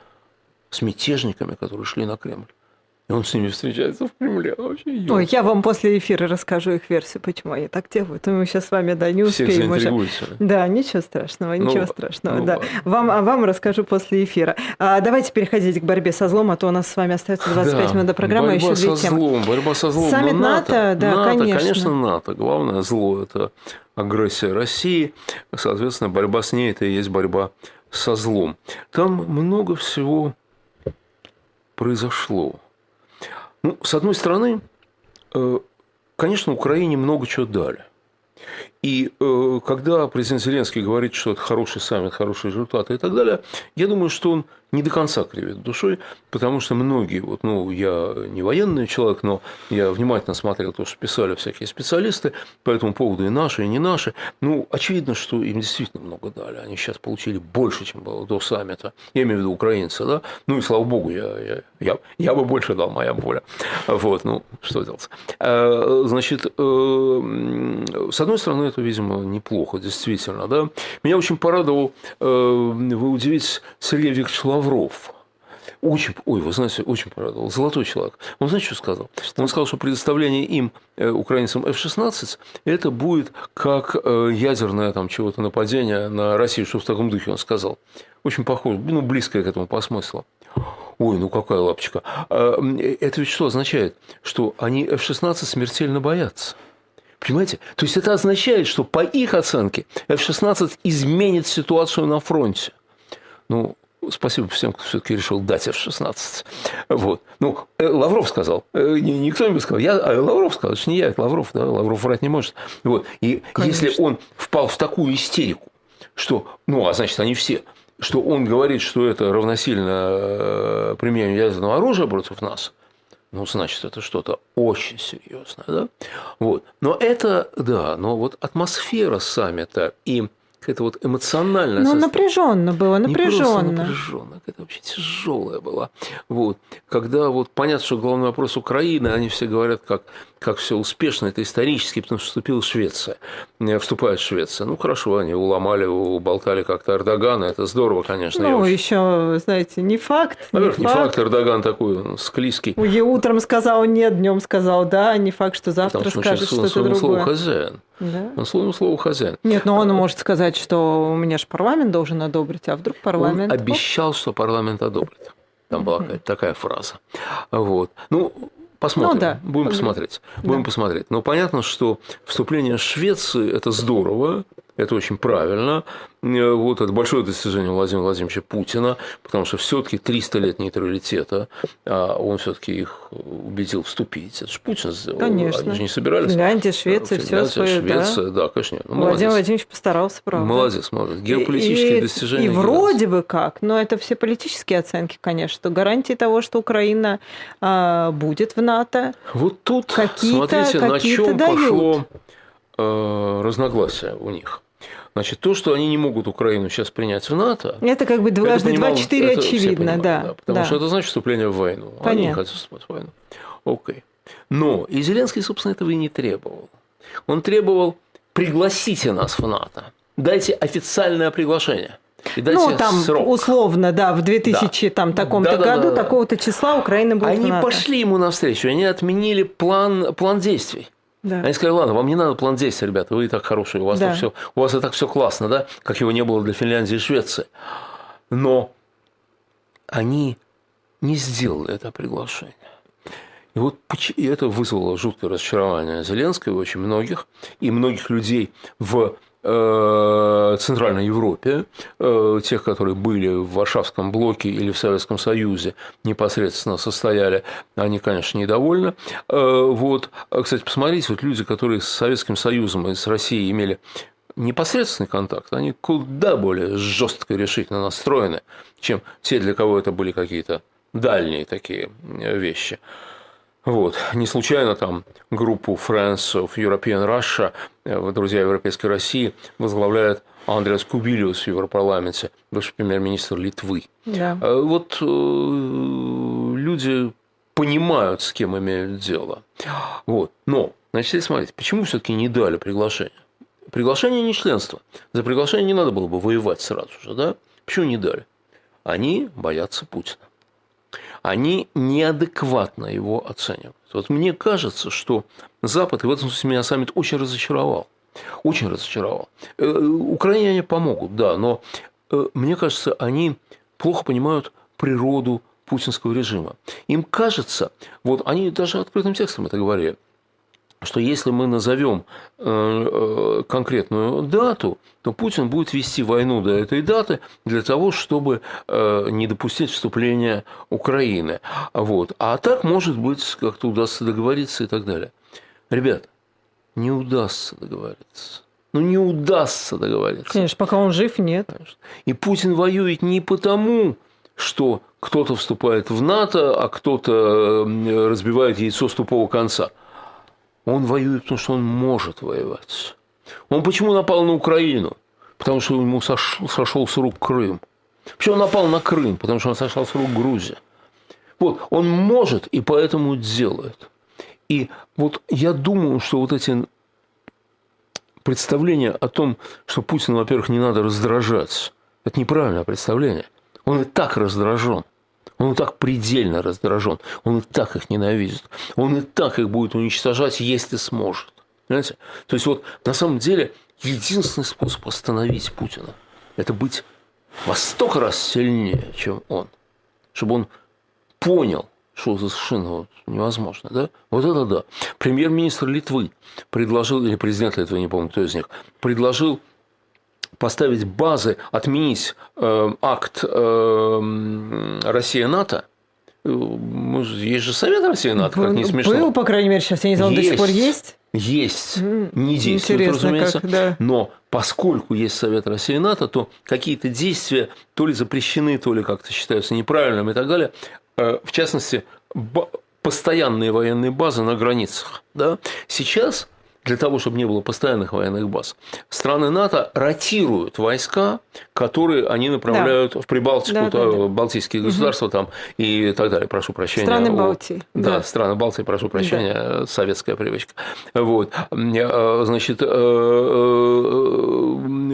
с мятежниками, которые шли на Кремль. И он с ними встречается в Кремле. Вообще ёлка. Ой, я вам после эфира расскажу их версию, почему они так делают. Мы сейчас с вами, да, не успеем уже. Да, ничего страшного, ну, ничего страшного. Ну, да. Вам, а вам расскажу после эфира. А, давайте переходить к борьбе со злом, а то у нас с вами остается 25 да, минут до программы, борьба еще две со темы. Злом, борьба со злом. Саммит ну, НАТО, НАТО, да, НАТО, конечно. Конечно, НАТО. Главное зло – это агрессия России. Соответственно, борьба с ней – это и есть борьба со злом. Там много всего произошло. Ну, с одной стороны, э, конечно, Украине много чего дали. И э, когда президент Зеленский говорит, что это хороший саммит, хорошие результаты и так далее, я думаю, что он не до конца кривит душой, потому что многие, вот, ну, я не военный человек, но я внимательно смотрел то, что писали всякие специалисты по этому поводу, и наши, и не наши. Ну, очевидно, что им действительно много дали. Они сейчас получили больше, чем было до саммита. Я имею в виду украинцы, да? Ну, и слава богу, я, я, я, я бы больше дал, моя воля. Вот, ну, что делать. А, значит, э, с одной стороны, это, видимо, неплохо, действительно, да. Меня очень порадовал, э, вы удивитесь, Сергей Викторович Лавров. Очень, ой, вы знаете, очень порадовал. Золотой человек. Он знаете, что сказал? Он сказал, что предоставление им, э, украинцам, F-16, это будет как э, ядерное там чего-то нападение на Россию, что в таком духе он сказал. Очень похоже, ну, близкое к этому по смыслу. Ой, ну какая лапочка. А, это ведь что означает? Что они F-16 смертельно боятся. Понимаете? То есть это означает, что по их оценке F-16 изменит ситуацию на фронте. Ну, Спасибо всем, кто все-таки решил дать F-16. Вот. Ну, э, Лавров сказал. Э, никто не сказал. Я, а Лавров сказал. Это не я, это Лавров. Да? Лавров врать не может. Вот. И Конечно. если он впал в такую истерику, что, ну, а значит, они все, что он говорит, что это равносильно э, применению ядерного оружия против нас, ну, значит, это что-то очень серьезное, да? Вот. Но это, да, но вот атмосфера саммита и какая-то вот эмоциональная. Ну, напряженно было, напряженно. Не напряженно, какая-то вообще тяжелая была. Вот. Когда вот понятно, что главный вопрос Украины, они все говорят, как, как все успешно, это исторически, потому что вступила Швеция, э, вступает Швеция. Ну, хорошо, они уломали, уболтали как-то Эрдогана, это здорово, конечно. Ну, еще, знаете, не факт. Во-первых, не, не факт. факт, Эрдоган такой склизкий. Я утром сказал нет, днем сказал да, не факт, что завтра потому скажет что-то другое. Слово хозяин. Да? Он словом слово хозяин. Нет, но он может сказать, что у меня же парламент должен одобрить, а вдруг парламент... Он обещал, что парламент одобрит. Там была какая-то такая фраза. Вот. Ну, Посмотрим. Ну, да. Будем посмотреть. Будем да. посмотреть. Но понятно, что вступление Швеции это здорово, это очень правильно. Э, вот это большое достижение Владимира Владимировича Путина, потому что все-таки 300 лет нейтралитета, а он все-таки их убедил вступить. Это же Путин сделал. Конечно. Они же не собирались. Финляндия, Швеция, все свое, Швеция, да, да конечно. Ну, Владимир Владимирович постарался, правда. Молодец, молодец. Геополитические и, достижения. И вроде бы как, но это все политические оценки, конечно. Гарантии того, что Украина а, будет в НАТО. Вот тут, какие-то, смотрите, какие на чем дают. пошло э, разногласие у них. Значит, то, что они не могут Украину сейчас принять в НАТО... Это как бы дважды два-четыре очевидно, понимают, да, да. Потому да. что это значит вступление в войну. Понятно. Они не хотят вступать в войну. Окей. Но и Зеленский, собственно, этого и не требовал. Он требовал «пригласите нас в НАТО, дайте официальное приглашение». И ну, там срок. условно, да, в 2000 да. там таком-то да, году, да, да, такого-то числа Украина будет Они в НАТО. пошли ему навстречу, они отменили план, план действий. Да. Они сказали, ладно, вам не надо план действий, ребята, вы и так хорошие, у вас, да. все, у вас и так все классно, да, как его не было для Финляндии и Швеции. Но они не сделали это приглашение. И вот это вызвало жуткое разочарование Зеленского и очень многих, и многих людей в Центральной Европе, э, тех, которые были в Варшавском блоке или в Советском Союзе, непосредственно состояли, они, конечно, недовольны. Э, вот. Кстати, посмотрите, вот люди, которые с Советским Союзом и с Россией имели непосредственный контакт, они куда более жестко и решительно настроены, чем те, для кого это были какие-то дальние такие вещи. Вот. Не случайно там группу Friends of European Russia, э, друзья Европейской России, возглавляет Андреас Кубилиус в Европарламенте, бывший премьер-министр Литвы. Да. Э, вот э, люди понимают, с кем имеют дело. Вот. Но, значит, смотрите, почему все-таки не дали приглашение? Приглашение не членство. За приглашение не надо было бы воевать сразу же, да? Почему не дали? Они боятся Путина они неадекватно его оценивают. Вот мне кажется, что Запад, и в этом смысле меня саммит очень разочаровал. Очень разочаровал. Э, украине помогут, да, но э, мне кажется, они плохо понимают природу путинского режима. Им кажется, вот они даже открытым текстом это говорили, что если мы назовем э, э, конкретную дату, то Путин будет вести войну до этой даты для того, чтобы э, не допустить вступления Украины. Вот. А так, может быть, как-то удастся договориться и так далее. Ребят, не удастся договориться. Ну, не удастся договориться. Конечно, пока он жив, нет. Конечно. И Путин воюет не потому, что кто-то вступает в НАТО, а кто-то разбивает яйцо с тупого конца – он воюет, потому что он может воевать. Он почему напал на Украину? Потому что ему сошел, сошел с рук Крым. Почему он напал на Крым? Потому что он сошел с рук Грузия. Вот, он может и поэтому делает. И вот я думаю, что вот эти представления о том, что Путина, во-первых, не надо раздражать, это неправильное представление. Он и так раздражен. Он и так предельно раздражен, он и так их ненавидит, он и так их будет уничтожать, если сможет. Понимаете? То есть вот на самом деле единственный способ остановить Путина – это быть во столько раз сильнее, чем он, чтобы он понял, что это совершенно вот невозможно. Да? Вот это да. Премьер-министр Литвы предложил, или президент Литвы, не помню, кто из них, предложил поставить базы, отменить э, акт э, Россия-НАТО, есть же Совет России-НАТО, как не смешно. Был, по крайней мере, сейчас я не знаю, он до сих пор есть? Есть. Не действует, Интересно, разумеется. Как, да. Но поскольку есть Совет России-НАТО, то какие-то действия то ли запрещены, то ли как-то считаются неправильными и так далее. Э, в частности, постоянные военные базы на границах. Да? Сейчас для того, чтобы не было постоянных военных баз. Страны НАТО ротируют войска, которые они направляют да. в Прибалтику, да, да, да. Балтийские государства угу. там и так далее. Прошу прощения. Страны Балтии. Да, да. страны Балтии, прошу прощения, да. советская привычка. Вот. Э, значит, э, э,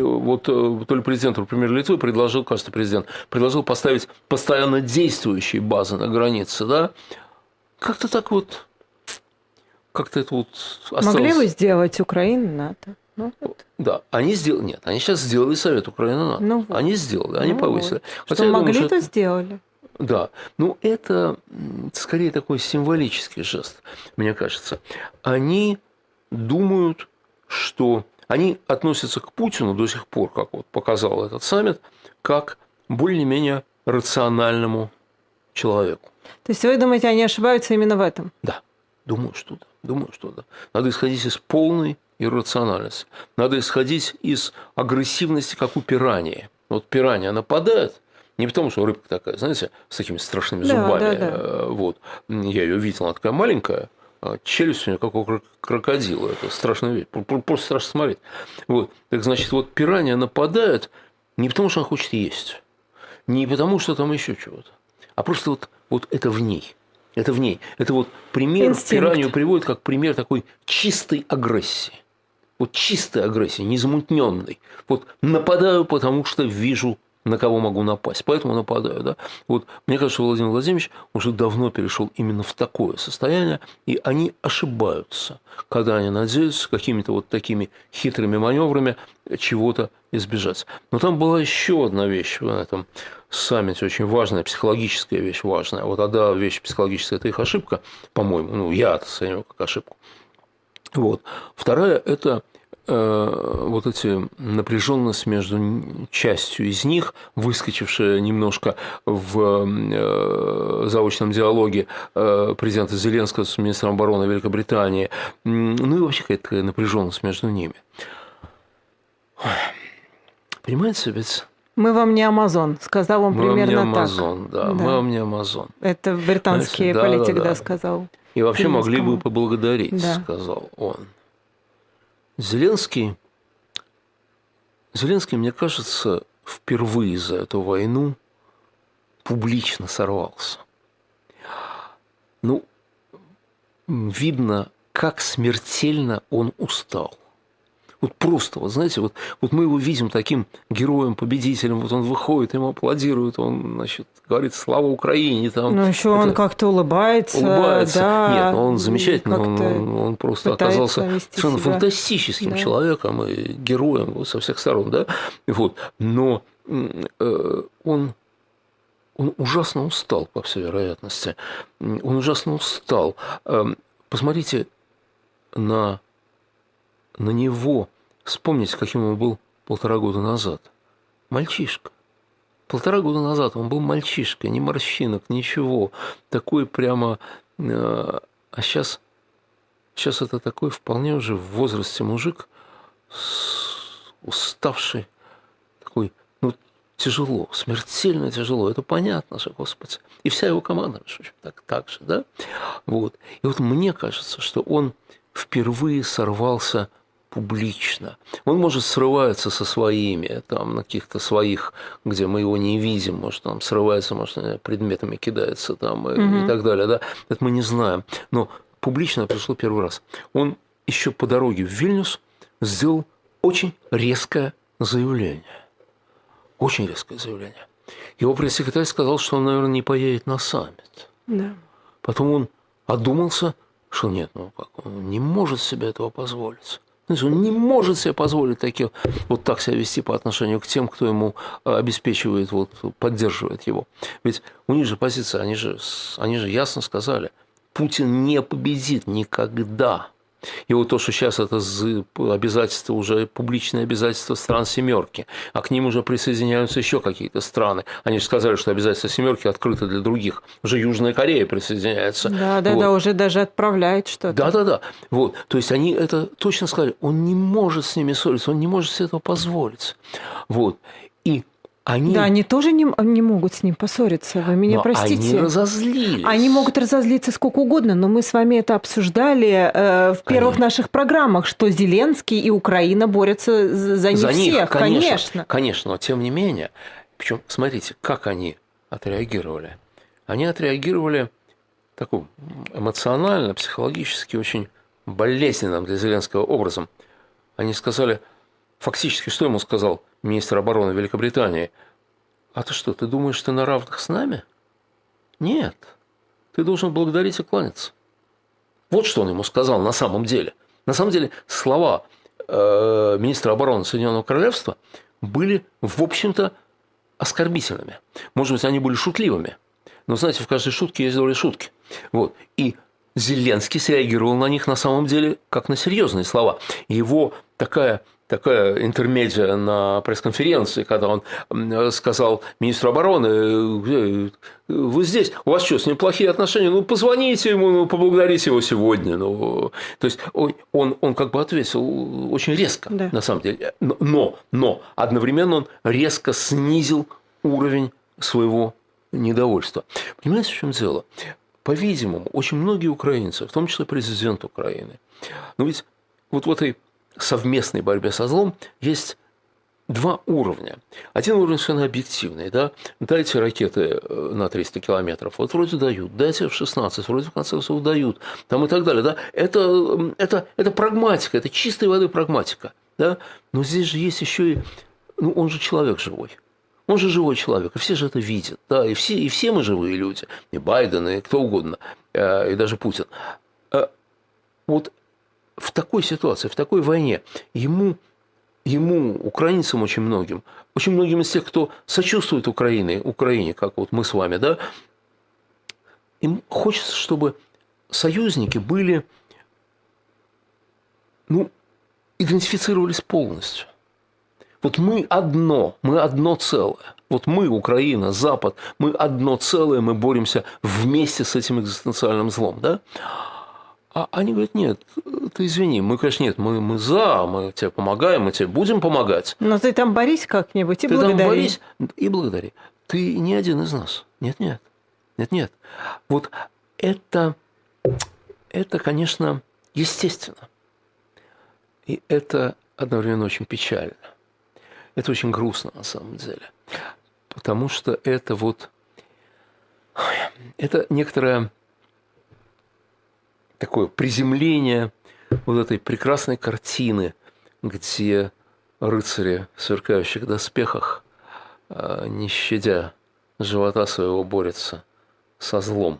вот то ли президент, премьер Литвы предложил, кажется, президент, предложил поставить постоянно действующие базы на границе, да, как-то так вот как-то это вот осталось... Могли бы сделать Украину НАТО? Ну, вот. Да, они сделали. Нет, они сейчас сделали Совет Украины НАТО. Ну, вот. Они сделали, они ну, повысили. Вот. Хотя, что могли, думаю, то это... сделали. Да, ну это скорее такой символический жест, мне кажется. Они думают, что они относятся к Путину до сих пор, как вот показал этот саммит, как более-менее рациональному человеку. То есть вы думаете, они ошибаются именно в этом? Да, думаю, что да. Думаю, что да. Надо исходить из полной иррациональности. Надо исходить из агрессивности, как у пираньи. Вот пиранья нападает, не потому, что рыбка такая, знаете, с такими страшными зубами. Да, да, да. Вот. Я ее видел, она такая маленькая, а челюсть у нее как у крокодила. Это страшная вещь. Просто страшно смотреть. Вот. Так значит, вот пиранья нападает не потому, что она хочет есть, не потому, что там еще чего-то, а просто вот, вот это в ней. Это в ней. Это вот пример Инстинкт. пиранью приводит как пример такой чистой агрессии. Вот чистой агрессии, незамутненной. Вот нападаю, потому что вижу на кого могу напасть. Поэтому нападаю. Да? Вот, мне кажется, Владимир Владимирович уже давно перешел именно в такое состояние, и они ошибаются, когда они надеются какими-то вот такими хитрыми маневрами чего-то избежать. Но там была еще одна вещь в этом саммите, очень важная, психологическая вещь важная. Вот одна вещь психологическая – это их ошибка, по-моему, ну, я оцениваю как ошибку. Вот. Вторая – это вот эти напряженность между частью из них, выскочившая немножко в э, заочном диалоге э, президента Зеленского с министром обороны Великобритании, ну и вообще какая-то напряженность между ними. Понимаете, ведь мы вам не Амазон, сказал он мы примерно вам не Амазон, да, да, мы вам не Амазон. Это британский Знаете, политик, да, да, да, сказал. И вообще Зеленскому. могли бы поблагодарить, да. сказал он. Зеленский, Зеленский, мне кажется, впервые за эту войну публично сорвался. Ну, видно, как смертельно он устал. Вот просто, вот знаете, вот, вот мы его видим таким героем, победителем, вот он выходит, ему аплодируют, он, значит, говорит «Слава Украине!» там. Ну, еще он как-то улыбается. Улыбается. Да, Нет, ну, он замечательно, он, он, он просто оказался совершенно себя. фантастическим да. человеком и героем вот, со всех сторон, да, вот. Но э, он он ужасно устал, по всей вероятности. Он ужасно устал. Эм, посмотрите на, на него. Вспомните, каким он был полтора года назад. Мальчишка. Полтора года назад он был мальчишкой, ни морщинок, ничего. Такой прямо... Э, а сейчас, сейчас это такой вполне уже в возрасте мужик, уставший, такой тяжело, смертельно тяжело. Это понятно же, Господи. И вся его команда, в общем, так, так же, да? Вот. И вот мне кажется, что он впервые сорвался публично. Он, может, срывается со своими, там, на каких-то своих, где мы его не видим, может, там срывается, может, предметами кидается там угу. и так далее, да? Это мы не знаем. Но публично пришло первый раз. Он еще по дороге в Вильнюс сделал очень резкое заявление. Очень резкое заявление. Его пресс-секретарь сказал, что он, наверное, не поедет на саммит. Да. Потом он одумался, что нет, ну как, он не может себе этого позволить. Он не может себе позволить таких, вот так себя вести по отношению к тем, кто ему э, обеспечивает, вот, поддерживает его. Ведь у них же позиция, они же, они же ясно сказали, Путин не победит никогда. И вот то, что сейчас это обязательство, уже публичное обязательство стран семерки, а к ним уже присоединяются еще какие-то страны. Они же сказали, что обязательство семерки открыто для других. Уже Южная Корея присоединяется. Да, да, вот. да, уже даже отправляет что-то. Да, да, да. Вот. То есть они это точно сказали. Он не может с ними ссориться, он не может себе этого позволить. Вот. И они... Да, они тоже не, не могут с ним поссориться. Вы меня но простите. Они разозлились. Они могут разозлиться сколько угодно, но мы с вами это обсуждали э, в первых конечно. наших программах, что Зеленский и Украина борются за, них за всех. Них, конечно, конечно. Конечно, но тем не менее. Причем, смотрите, как они отреагировали. Они отреагировали таким эмоционально, психологически очень болезненным для Зеленского образом. Они сказали, фактически, что ему сказал – министр обороны Великобритании, а ты что, ты думаешь, ты на равных с нами? Нет, ты должен благодарить и кланяться. Вот что он ему сказал на самом деле. На самом деле слова э, министра обороны Соединенного Королевства были, в общем-то, оскорбительными. Может быть, они были шутливыми. Но, знаете, в каждой шутке есть доля шутки. Вот. И Зеленский среагировал на них на самом деле как на серьезные слова. Его такая такая интермедиа на пресс-конференции, когда он сказал министру обороны, «Э, вы здесь, у вас что, с ним плохие отношения? Ну, позвоните ему, ну, поблагодарите его сегодня. Ну, то есть он, он как бы ответил очень резко, да. на самом деле. Но, но одновременно он резко снизил уровень своего недовольства. Понимаете, в чем дело? По-видимому, очень многие украинцы, в том числе президент Украины, ну ведь вот в этой совместной борьбе со злом есть два уровня. Один уровень совершенно объективный, да, дайте ракеты э, на 300 километров, вот вроде дают, дайте в 16, вроде в конце концов дают, там и так далее, да, это, это, это прагматика, это чистой воды прагматика, да, но здесь же есть еще и, ну, он же человек живой, он же живой человек, и все же это видят, да, и все, и все мы живые люди, и Байден, и кто угодно, э, и даже Путин. Э, вот в такой ситуации, в такой войне ему, ему, украинцам очень многим, очень многим из тех, кто сочувствует Украине, Украине, как вот мы с вами, да, им хочется, чтобы союзники были, ну, идентифицировались полностью. Вот мы одно, мы одно целое. Вот мы, Украина, Запад, мы одно целое, мы боремся вместе с этим экзистенциальным злом, да? А они говорят, нет, ты извини, мы, конечно, нет, мы, мы за, мы тебе помогаем, мы тебе будем помогать. Но ты там борись как-нибудь и ты благодари. Там борись и благодари. Ты не один из нас. Нет, нет. Нет, нет. Вот это, это, конечно, естественно. И это одновременно очень печально. Это очень грустно на самом деле. Потому что это вот... Это некоторое такое приземление вот этой прекрасной картины, где рыцари в сверкающих доспехах, а, не щадя живота своего, борются со злом.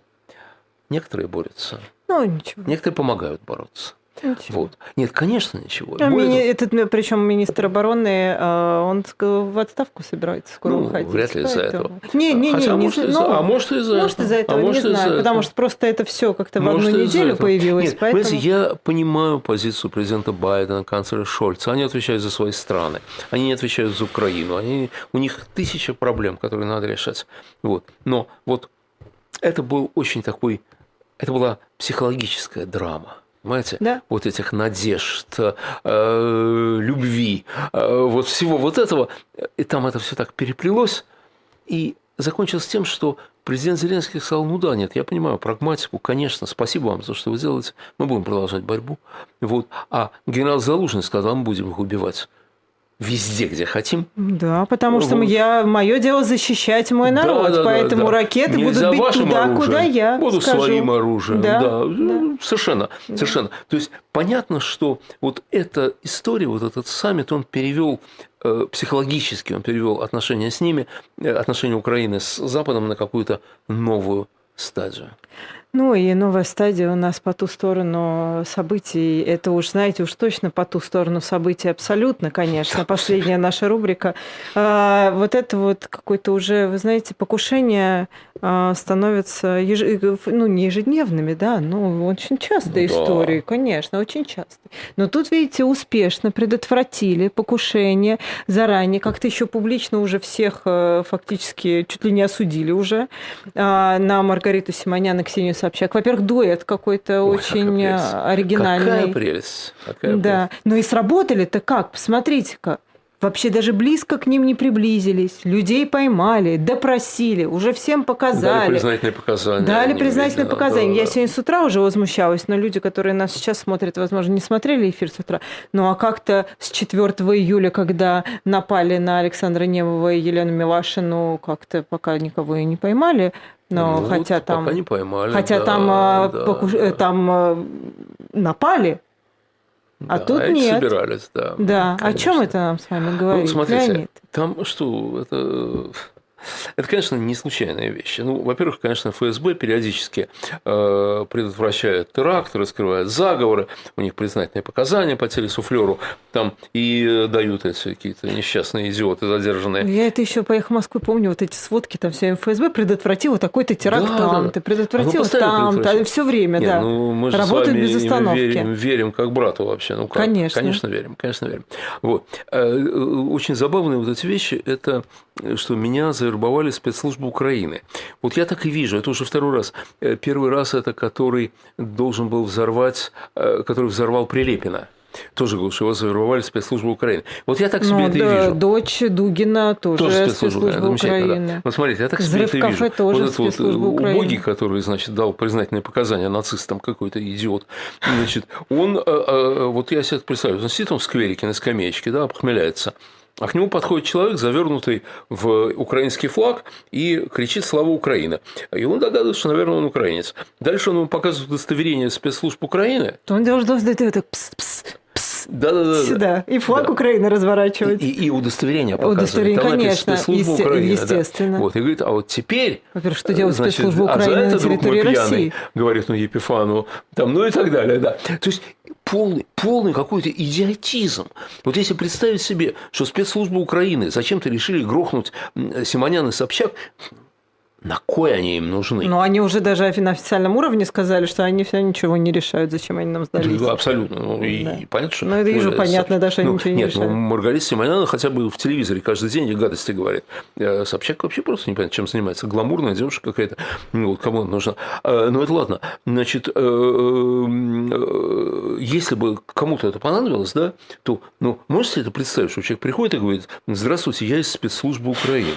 Некоторые борются. Ну, ничего. Некоторые помогают бороться. Ничего. Вот. Нет, конечно, ничего. А мини... Этот, причем министр обороны, а, он в отставку собирается скоро ну, уходить. Вряд ли из-за этого. Не, не, Хотя, не, может, не из-за... ну, а может из-за этого. Может из-за этого, а не может, знаю, этого. потому что просто это все как-то в одну неделю появилось. Нет, поэтому... Понимаете, я понимаю позицию президента Байдена, канцлера Шольца. Они отвечают за свои страны, они не отвечают за Украину. Они... У них тысяча проблем, которые надо решать. Вот. Но вот это был очень такой, это была психологическая драма понимаете? Да. Вот этих надежд, э, любви, э, вот всего вот этого. И там это все так переплелось. И закончилось тем, что президент Зеленский сказал, ну да, нет, я понимаю прагматику, конечно, спасибо вам за то, что вы делаете, мы будем продолжать борьбу. Вот. А генерал Залужный сказал, мы будем их убивать везде, где хотим. Да, потому что вот. я мое дело защищать мой народ, да, да, поэтому да, да. ракеты Нельзя будут бить туда, оружием, куда я Буду скажу. своим оружием, да, да. да. совершенно, да. совершенно. То есть понятно, что вот эта история, вот этот саммит, он перевел э, психологически, он перевел отношения с ними, э, отношения Украины с Западом на какую-то новую стадию. Ну и новая стадия у нас по ту сторону событий. Это уж, знаете, уж точно по ту сторону событий абсолютно, конечно. Последняя наша рубрика. А, вот это вот какое-то уже, вы знаете, покушение становятся еж... ну, не ежедневными, да, но очень частые да. истории, конечно, очень частые. Но тут, видите, успешно предотвратили покушение заранее, как-то еще публично уже всех э, фактически чуть ли не осудили уже а, на Маргариту Симонян и Ксению Собчак. Во-первых, дуэт какой-то Ой, очень какая оригинальный. Какая прелесть. Какая да. прелесть. Ну и сработали-то как? Посмотрите-ка. Вообще даже близко к ним не приблизились. Людей поймали, допросили, уже всем показали. Дали признательные показания. Дали признательные показания. Да, Я да. сегодня с утра уже возмущалась, но люди, которые нас сейчас смотрят, возможно, не смотрели эфир с утра. Ну а как-то с 4 июля, когда напали на Александра Немова и Елену Милашину, как-то пока никого и не поймали. Но ну, хотя вот там, пока не поймали, хотя да, там, да, покуш... да. там э, напали, а да, тут а нет. собирались, да. Да. Конечно. О чем это нам с вами говорит, ну, смотрите, Леонид? Там что, это это, конечно, не случайные вещи. Ну, во-первых, конечно, ФСБ периодически э, предотвращает теракты, раскрывает заговоры, у них признательные показания по телесуфлеру, там и дают эти какие-то несчастные идиоты задержанные. Я это еще поехал в Москву, помню вот эти сводки, там все ФСБ предотвратило такой-то теракт да, там, да. ты предотвратил там, там все время, Нет, да. Ну, мы же Работают с вами без остановки. Верим, верим как брату вообще. Ну, как? Конечно. Конечно, верим, конечно, верим. Вот. Э, очень забавные вот эти вещи, это что меня завербовали спецслужбы Украины. Вот я так и вижу, это уже второй раз. Э, первый раз это который должен был взорвать, э, который взорвал Прилепина тоже говорил, что его завербовали спецслужбы Украины. Вот я так себе ну, это да, и вижу. Дочь Дугина тоже, тоже спецслужба, спецслужба Украины. Да. Вот смотрите, я так Взрыв себе это вижу. тоже вот этот вот Украины. убогий, который, значит, дал признательные показания нацистам, какой-то идиот, значит, он, э, вот я себе это представляю, он сидит он в скверике на скамеечке, да, похмеляется, а к нему подходит человек, завернутый в украинский флаг, и кричит «Слава Украина!». И он догадывается, что, наверное, он украинец. Дальше он ему показывает удостоверение спецслужб Украины. То он должен сделать это пс-пс, пс, да, да, да, сюда. И флаг да. Украины разворачивать. И, и, и удостоверение показывает. Удостоверение, Там конечно, есте- Украины, естественно. Да. Вот, и говорит, а вот теперь... Во-первых, что делает значит, спецслужба а за Украины это, на друг территории мой пьяный, России? говорит, ну, Епифану, там, ну и так далее, да. То есть полный, полный какой-то идиотизм. Вот если представить себе, что спецслужбы Украины зачем-то решили грохнуть Симонян и Собчак, На кой они им нужны? Ну, они уже даже на официальном уровне сказали, что они все ничего не решают, зачем они нам сдались. Ну, абсолютно. Ну, и, да. понятно, что... Ну, это уже понятно, да, что ну, они ничего не нет, решают. Нет, ну, Маргарита Симоняна хотя бы в телевизоре каждый день гадости говорит. Э, Собчак вообще просто не понятно, чем занимается. Гламурная девушка какая-то. Ну, вот кому она нужна. Э, ну, это ладно. Значит, э, если бы кому-то это понадобилось, да, то, ну, можете это представить, что человек приходит и говорит, здравствуйте, я из спецслужбы Украины.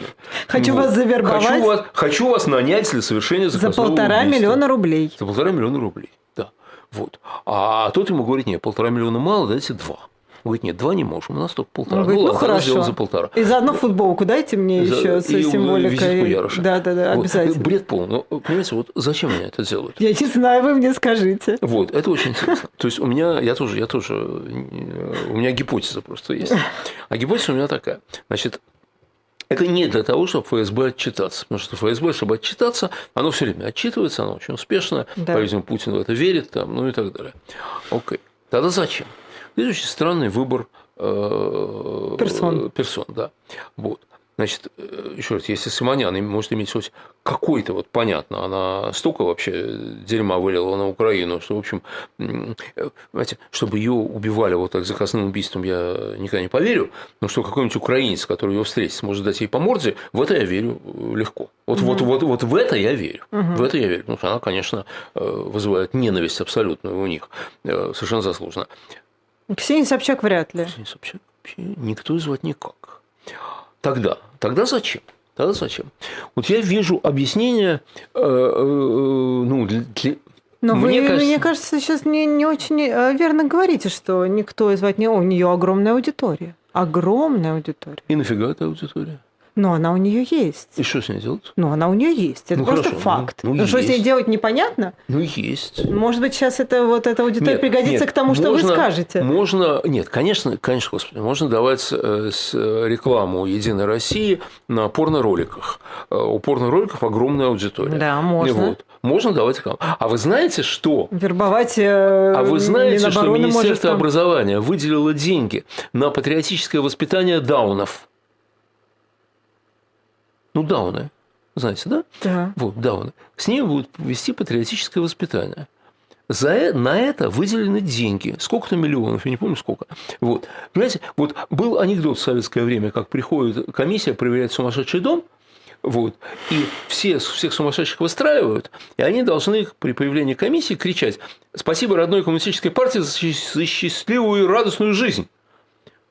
Хочу вот. вас завербовать. Хочу вас, хочу вас нанять для совершения За полтора убийства. миллиона рублей. За полтора миллиона рублей, да. Вот. А тот ему говорит, нет, полтора миллиона мало, дайте два. Он говорит, нет, два не можем, у нас только полтора. Он говорит, ну, ну хорошо. за полтора. И заодно футболку дайте мне за, еще с символикой. Яроша. Да, да, да, вот. обязательно. Бред полный. Но, понимаете, вот зачем они это делают? Я не знаю, вы мне скажите. Вот, это очень интересно. То есть у меня, я тоже, я тоже, у меня гипотеза просто есть. А гипотеза у меня такая. Значит, это не для того, чтобы ФСБ отчитаться. Потому что ФСБ, чтобы отчитаться, оно все время отчитывается, оно очень успешно. Да. По-видимому, Путин в это верит, там, ну и так далее. Окей. Тогда зачем? Это очень странный выбор э, персон. персон да. Вот. Значит, э, еще раз, если Симонян может иметь хоть какой-то, вот понятно, она столько вообще дерьма вылила на Украину, что, в общем, знаете, чтобы ее убивали вот так заказным убийством, я никогда не поверю, но что какой-нибудь украинец, который ее встретит, сможет дать ей по морде, в это я верю легко. Вот, угу. вот, вот, вот в это я верю. Угу. В это я верю. Потому что она, конечно, э, вызывает ненависть абсолютную у них. Совершенно заслуженно. Ксения Собчак вряд ли. Ксения Собчак вообще никто звать никак. Тогда, тогда зачем? Тогда зачем? Вот я вижу объяснение, э, э, ну, для, но мне, вы, кажется... мне кажется, сейчас не, не очень э, верно говорите, что никто звать не... У нее огромная аудитория. Огромная аудитория. И нафига эта аудитория? Но она у нее есть. И что с ней делать? Ну, она у нее есть. Это ну, просто хорошо. факт. Ну, ну, что с ней делать непонятно? Ну, есть. Может быть, сейчас это вот эта аудитория нет, пригодится нет, к тому, что можно, вы скажете. Можно, нет, конечно, конечно, господи, можно давать э, рекламу Единой России на порно-роликах. Э, у порно-роликов огромная аудитория. Да, можно. Вот. Можно давать рекламу. А вы знаете, что? Вербовать А вы знаете, что Министерство может, образования выделило деньги на патриотическое воспитание даунов? Ну, Дауны, знаете, да? Да. Вот, Дауны. С ними будут вести патриотическое воспитание. За, э, на это выделены деньги. Сколько-то миллионов, я не помню сколько. Вот. Понимаете, вот был анекдот в советское время, как приходит комиссия проверять сумасшедший дом, вот, и все, всех сумасшедших выстраивают, и они должны при появлении комиссии кричать «Спасибо родной коммунистической партии за счастливую и радостную жизнь».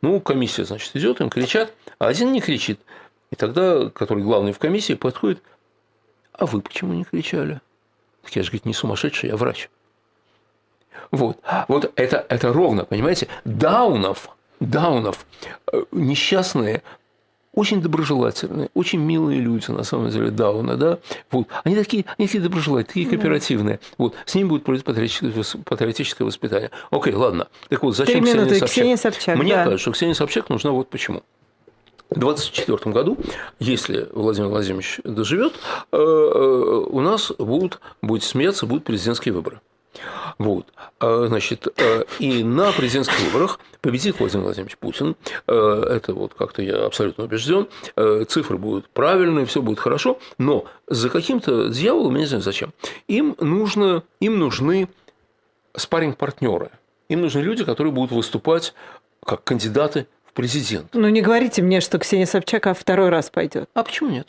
Ну, комиссия, значит, идет, им кричат, а один не кричит. И тогда, который главный в комиссии, подходит, а вы почему не кричали? Так я же, говорит, не сумасшедший, я врач. Вот, вот это, это ровно, понимаете, даунов, даунов, э, несчастные, очень доброжелательные, очень милые люди, на самом деле, дауны, да, вот, они такие, они такие доброжелательные, такие кооперативные, вот, с ними будет происходить патриотическое, патриотическое воспитание. Окей, ладно, так вот, зачем Ксения Собчак? Ксения Собчак Мне да. кажется, что Ксения Собчак нужна вот почему. В 2024 году, если Владимир Владимирович доживет, э, э, у нас будут, будет смеяться, будут президентские выборы. Вот. Э, значит, и на президентских выборах победит Владимир Владимирович Путин. Это вот как-то я абсолютно убежден. Цифры будут правильные, все будет хорошо. Но за каким-то дьяволом, я не знаю зачем, им, нужно, им нужны спарринг-партнеры. Им нужны люди, которые будут выступать как кандидаты президент. Ну, не говорите мне, что Ксения Собчак а второй раз пойдет. А почему нет?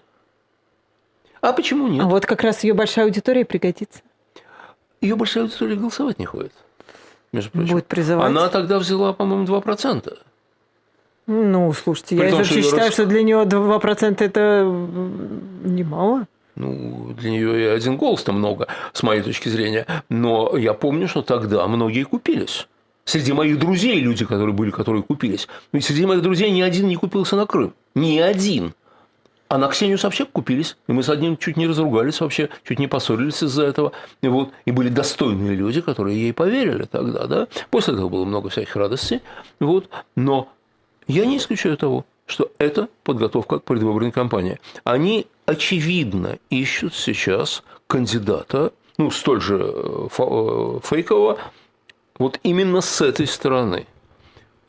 А почему нет? А вот как раз ее большая аудитория пригодится. Ее большая аудитория голосовать не ходит. Между прочим. Будет призывать. Она тогда взяла, по-моему, 2%. Ну, слушайте, При я том, вообще считаю, раз... что для нее 2% это немало. Ну, для нее и один голос-то много, с моей точки зрения. Но я помню, что тогда многие купились. Среди моих друзей люди, которые были, которые купились. Ведь среди моих друзей ни один не купился на Крым. Ни один. А на Ксению Собчак купились. И мы с одним чуть не разругались вообще, чуть не поссорились из-за этого. И, вот, и были достойные люди, которые ей поверили тогда. Да? После этого было много всяких радостей. Вот. Но я не исключаю того, что это подготовка к предвыборной кампании. Они, очевидно, ищут сейчас кандидата, ну, столь же э, э, фейкового, вот именно с этой стороны.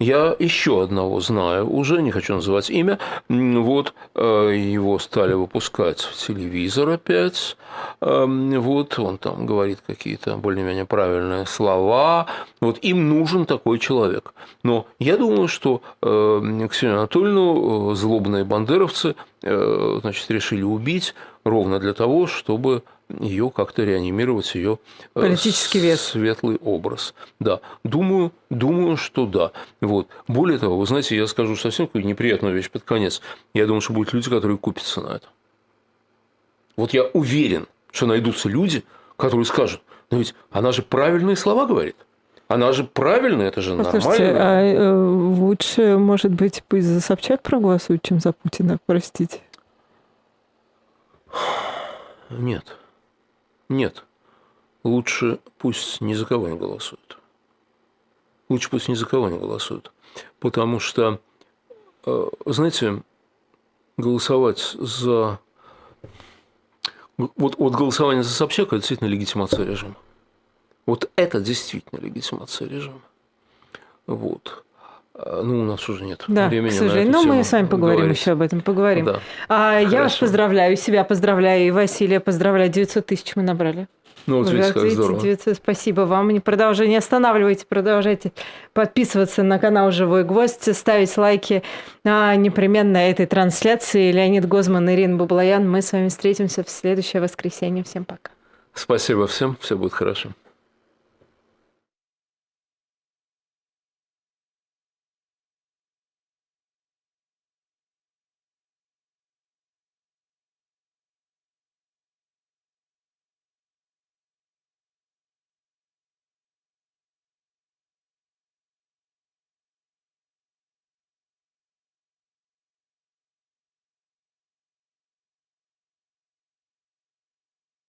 Я еще одного знаю, уже не хочу называть имя. Вот э, его стали выпускать в телевизор опять. Эм, вот он там говорит какие-то более-менее правильные слова. Вот им нужен такой человек. Но я думаю, что э, Ксению Анатольевну э, злобные бандеровцы значит, решили убить ровно для того, чтобы ее как-то реанимировать, ее э, политический вес, светлый образ. Да, думаю, думаю, что да. Вот. Более того, вы знаете, я скажу совсем какую неприятную вещь под конец. Я думаю, что будут люди, которые купятся на это. Вот я уверен, что найдутся люди, которые скажут, но ведь она же правильные слова говорит. Она же правильная, это же Послушайте, нормально. а э, лучше, может быть, пусть за Собчак проголосуют, чем за Путина, простите. *sighs* Нет. Нет. Лучше пусть ни за кого не голосуют. Лучше пусть ни за кого не голосуют. Потому что, э, знаете, голосовать за... Вот, вот голосование за Собчак – это действительно легитимация режима. Вот это действительно легитимация режима. Вот. А, ну, у нас уже нет да, времени. К сожалению. Но мы с вами поговорим говорить. еще об этом, поговорим. Да. А, я вас поздравляю, себя поздравляю, и Василия поздравляю. 900 тысяч мы набрали. Ну, вот видите, как здорово. 900, спасибо вам. Не продолжайте, не останавливайте, продолжайте подписываться на канал «Живой гвоздь», ставить лайки а, непременно этой трансляции. Леонид Гозман, Ирина Баблоян. Мы с вами встретимся в следующее воскресенье. Всем пока. Спасибо всем, все будет хорошо.